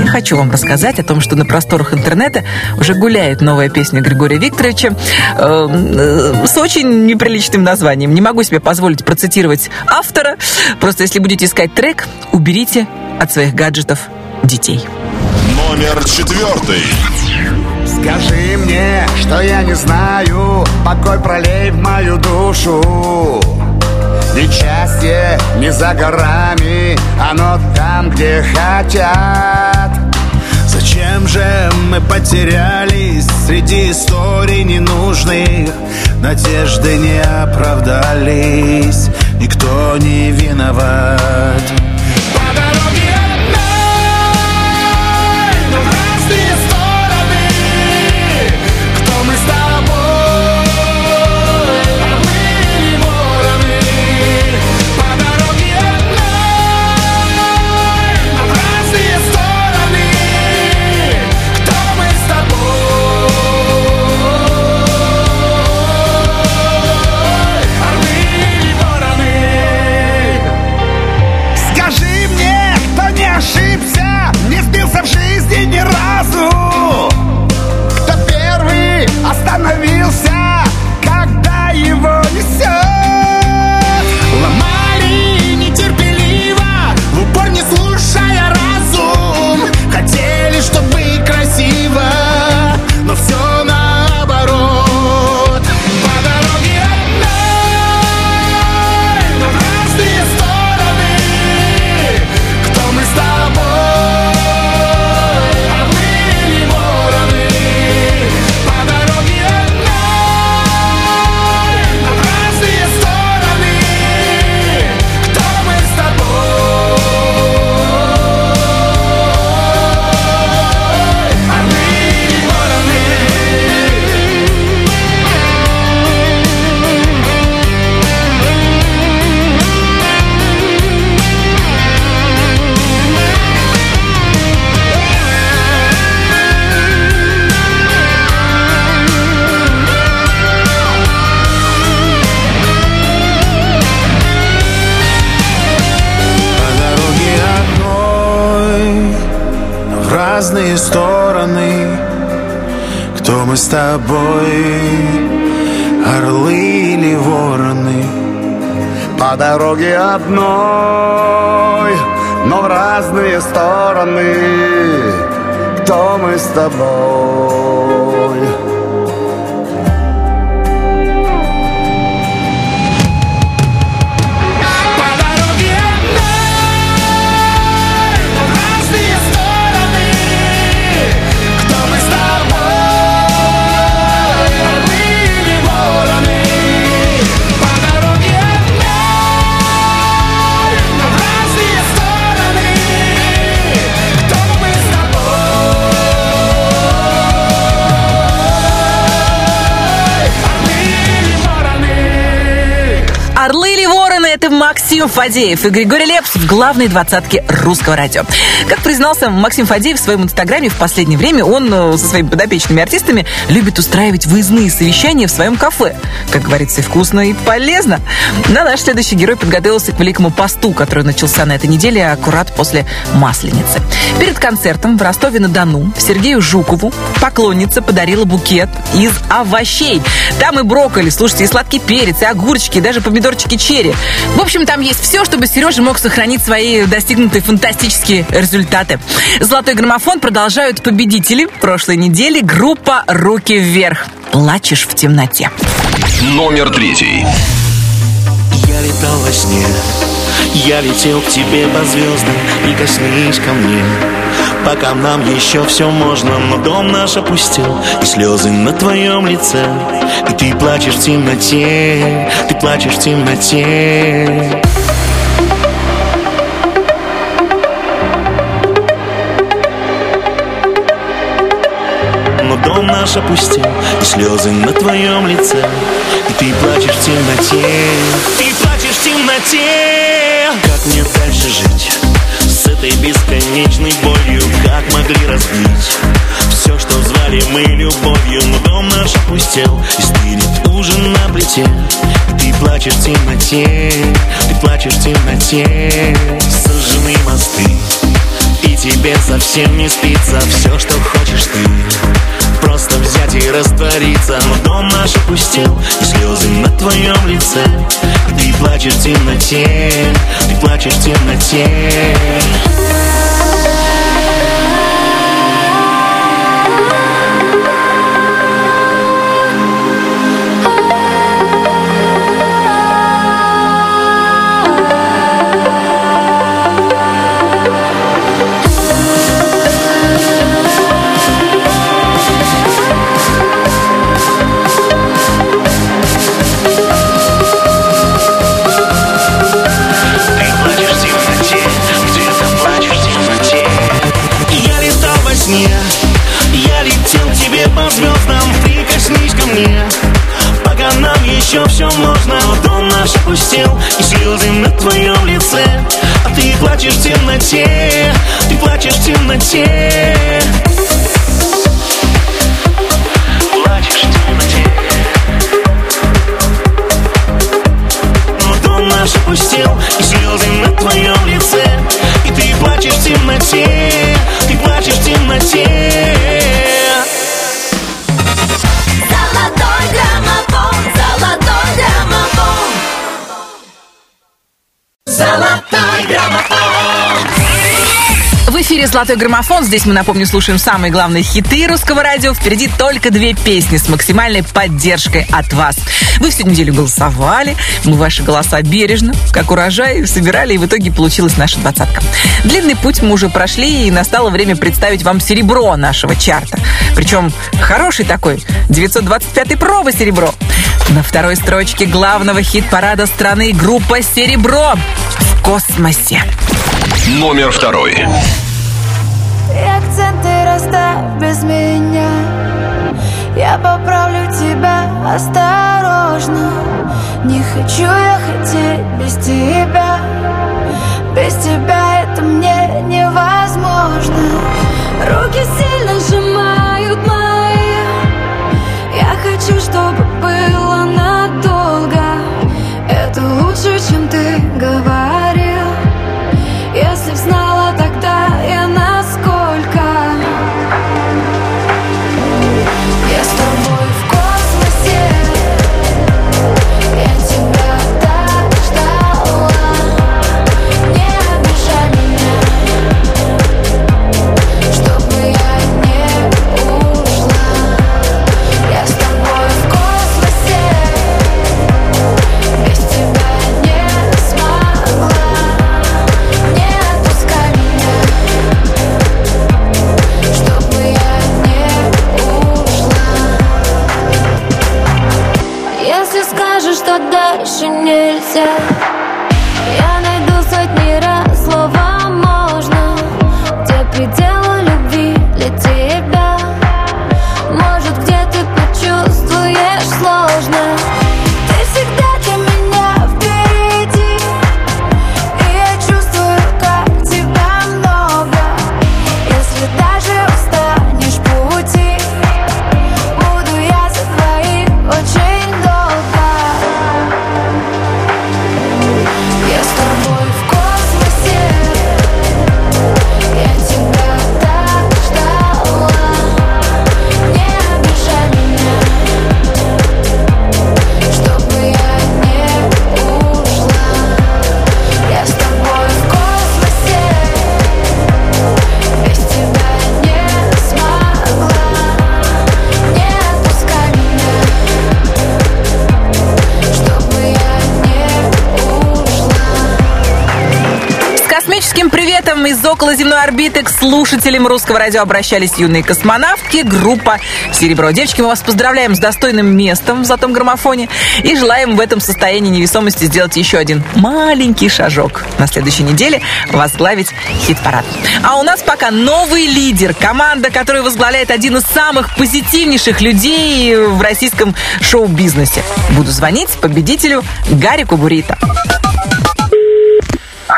Я хочу вам рассказать о том, что на просторах интернета уже гуляет новая песня Григория Викторовича э, э, с очень неприличным названием. Не могу себе позволить процитировать автора. Просто если будете искать трек, уберите от своих гаджетов детей. Номер четвертый. Скажи мне, что я не знаю Покой пролей в мою душу Ведь счастье не за горами Оно там, где хотят Зачем же мы потерялись среди историй ненужных? Надежды не оправдались, никто не виноват По дороге одной, но в разные стороны Кто мы с тобой? Максим Фадеев и Григорий Лепс в главной двадцатке русского радио. Как признался Максим Фадеев в своем инстаграме, в последнее время он э, со своими подопечными артистами любит устраивать выездные совещания в своем кафе. Как говорится, и вкусно, и полезно. Но наш следующий герой подготовился к великому посту, который начался на этой неделе аккурат после Масленицы. Перед концертом в Ростове-на-Дону Сергею Жукову поклонница подарила букет из овощей. Там и брокколи, слушайте, и сладкий перец, и огурчики, и даже помидорчики черри. В общем, там есть все, чтобы Сережа мог сохранить свои достигнутые фантастические результаты. Золотой граммофон продолжают победители прошлой недели. Группа «Руки вверх». Плачешь в темноте. Номер третий. Я летал во сне Я летел к тебе по звездам Прикоснись ко мне Пока нам еще все можно Но дом наш опустел И слезы на твоем лице И ты плачешь в темноте Ты плачешь в темноте наш опустел И слезы на твоем лице. И ты плачешь в темноте. Ты плачешь в темноте. Как мне дальше жить С этой бесконечной болью? Как могли разбить Все, что звали мы любовью? Но дом наш опустел И стынет ужин на плите. Ты плачешь в темноте Ты плачешь в темноте. Сожжены мосты и тебе совсем не спится. Все, что хочешь ты Просто взять и раствориться. Но дом наш опустел И слезы на твоем лице. Ты плачешь в темноте Ты плачешь в темноте еще все можно Но дом наш опустел И слезы на твоем лице. А ты плачешь в темноте Ты плачешь в темноте. Плачешь темноте. Но дом наш опустел И слезы на твоем лице. И ты плачешь в темноте Ты плачешь в темноте эфире «Золотой граммофон». Здесь мы, напомню, слушаем самые главные хиты русского радио. Впереди только две песни с максимальной поддержкой от вас. Вы всю неделю голосовали, мы ваши голоса бережно, как урожай, собирали, и в итоге получилась наша двадцатка. Длинный путь мы уже прошли, и настало время представить вам серебро нашего чарта. Причем хороший такой, 925-й проба серебро. На второй строчке главного хит-парада страны группа «Серебро» в космосе. Номер второй. И акценты расставь без меня. Я поправлю тебя осторожно. Не хочу я хотеть без тебя. Без тебя это мне невозможно. Руки сильно сжимают мои. Я хочу, чтобы было надолго. Это лучше, чем ты говорил 짠. Приветом из околоземной орбиты к слушателям русского радио обращались юные космонавтки, группа «Серебро». Девочки, мы вас поздравляем с достойным местом в золотом граммофоне и желаем в этом состоянии невесомости сделать еще один маленький шажок. На следующей неделе возглавить хит-парад. А у нас пока новый лидер, команда, которую возглавляет один из самых позитивнейших людей в российском шоу-бизнесе. Буду звонить победителю Гарику Бурита.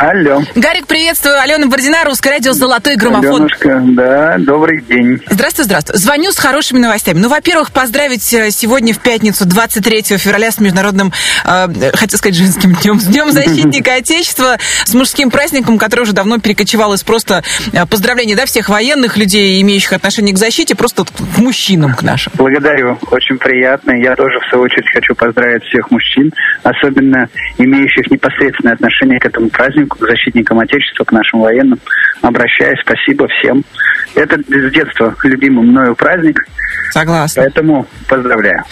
Алло. Гарик, приветствую. Алена Бородина, Русское радио «Золотой граммофон». Аленушка, да, добрый день. Здравствуй, здравствуй. Звоню с хорошими новостями. Ну, во-первых, поздравить э, сегодня в пятницу, 23 февраля, с международным, э, хотел сказать, женским днем, с Днем защитника Отечества, с мужским праздником, который уже давно перекочевал из просто э, поздравлений, да, всех военных людей, имеющих отношение к защите, просто к мужчинам, к нашим. Благодарю, очень приятно. Я тоже, в свою очередь, хочу поздравить всех мужчин, особенно имеющих непосредственное отношение к этому празднику, к защитникам Отечества, к нашим военным. Обращаюсь, спасибо всем. Это с детства любимый мною праздник. Согласна. Поэтому поздравляю.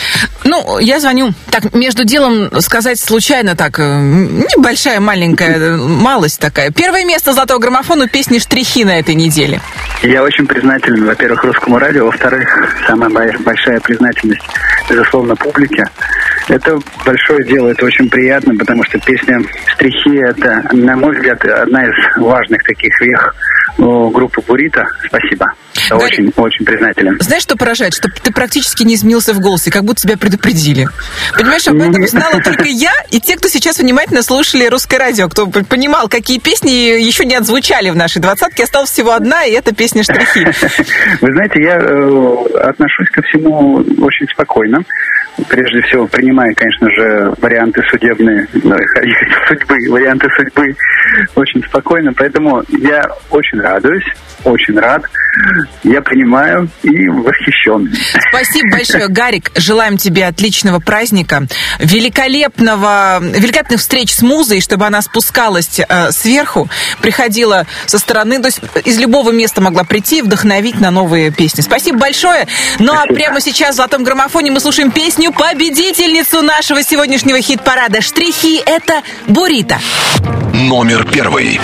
Ну, я звоню. Так, между делом сказать случайно так, э, небольшая, маленькая э, малость такая. Первое место золотого граммофона песни «Штрихи» на этой неделе. Я очень признателен, во-первых, русскому радио, во-вторых, самая бо- большая признательность, безусловно, публике. Это большое дело, это очень приятно, потому что песня «Штрихи» — это, на мой взгляд, одна из важных таких вех ну, группу Бурита. Спасибо. Я Гарик, очень, очень признателен. Знаешь, что поражает? Что ты практически не изменился в голосе, как будто тебя предупредили. Понимаешь, об этом знала только я и те, кто сейчас внимательно слушали русское радио, кто понимал, какие песни еще не отзвучали в нашей двадцатке. Осталась всего одна, и это песня «Штрихи». Вы знаете, я э, отношусь ко всему очень спокойно. Прежде всего, принимая, конечно же, варианты судебные, судьбы, варианты судьбы очень спокойно. Поэтому я очень радуюсь, очень рад. Я принимаю и восхищен. Спасибо большое, Гарик. Желаем тебе отличного праздника, великолепного, великолепных встреч с музой, чтобы она спускалась э, сверху, приходила со стороны, то есть из любого места могла прийти и вдохновить на новые песни. Спасибо большое. Ну а прямо сейчас в золотом граммофоне мы слушаем песню победительницу нашего сегодняшнего хит-парада. Штрихи это Бурита. Номер первый.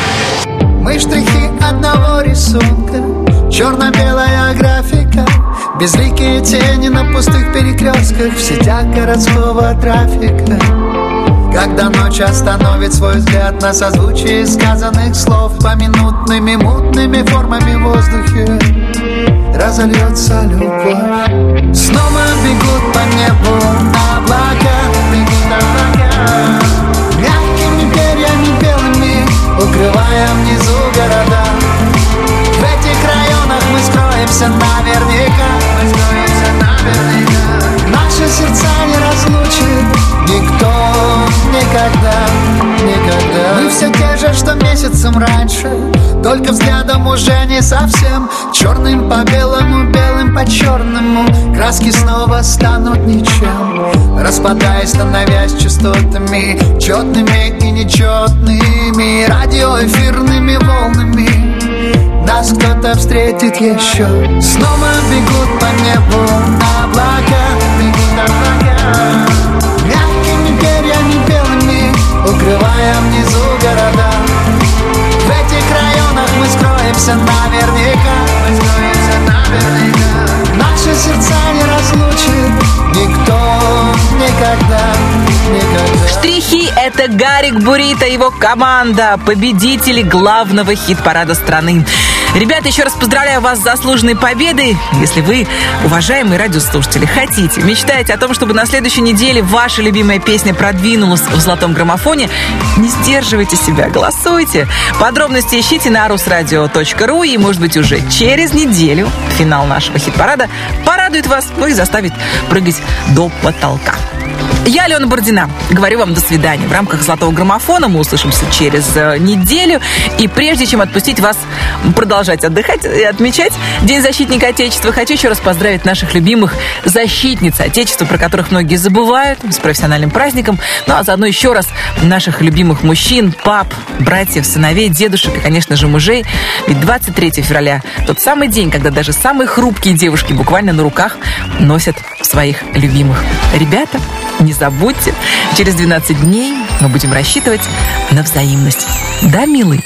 Мы штрихи одного рисунка Черно-белая графика Безликие тени на пустых перекрестках В сетях городского трафика. Когда ночь остановит свой взгляд На созвучии сказанных слов Поминутными мутными формами в воздухе Разольется любовь. Снова бегут по небу облака Бегут облака Укрывая внизу города. В этих районах мы скроемся наверняка. Мы скроемся наверняка. Наши сердца не разлучит Никто никогда, Мы все те же, что месяцем раньше. Только взглядом уже не совсем. Черным по белому, белым по черному. Краски снова станут ничем. Распадаясь, становясь частотами. Четными и нечетными. Радиоэфирными волнами. Нас кто-то встретит еще. Снова бегут по небу облака. Бегут облака Укрывая внизу города. В этих районах мы скроемся наверняка. Мы скроемся наверняка сердца не разлучит Никто никогда, Штрихи — это Гарик Бурита, его команда, победители главного хит-парада страны. Ребята, еще раз поздравляю вас с заслуженной победой. Если вы, уважаемые радиослушатели, хотите, мечтаете о том, чтобы на следующей неделе ваша любимая песня продвинулась в золотом граммофоне, не сдерживайте себя, голосуйте. Подробности ищите на rusradio.ru и, может быть, уже через неделю финал нашего хит-парада порадует вас, ну и заставит прыгать до потолка. Я, Алена Бордина, говорю вам до свидания. В рамках «Золотого граммофона» мы услышимся через э, неделю. И прежде чем отпустить вас продолжать отдыхать и отмечать День защитника Отечества, хочу еще раз поздравить наших любимых защитниц Отечества, про которых многие забывают, с профессиональным праздником. Ну а заодно еще раз наших любимых мужчин, пап, братьев, сыновей, дедушек и, конечно же, мужей. Ведь 23 февраля тот самый день, когда даже самые хрупкие девушки буквально на руках носят своих любимых. Ребята, не забудьте, через 12 дней мы будем рассчитывать на взаимность. Да, милый?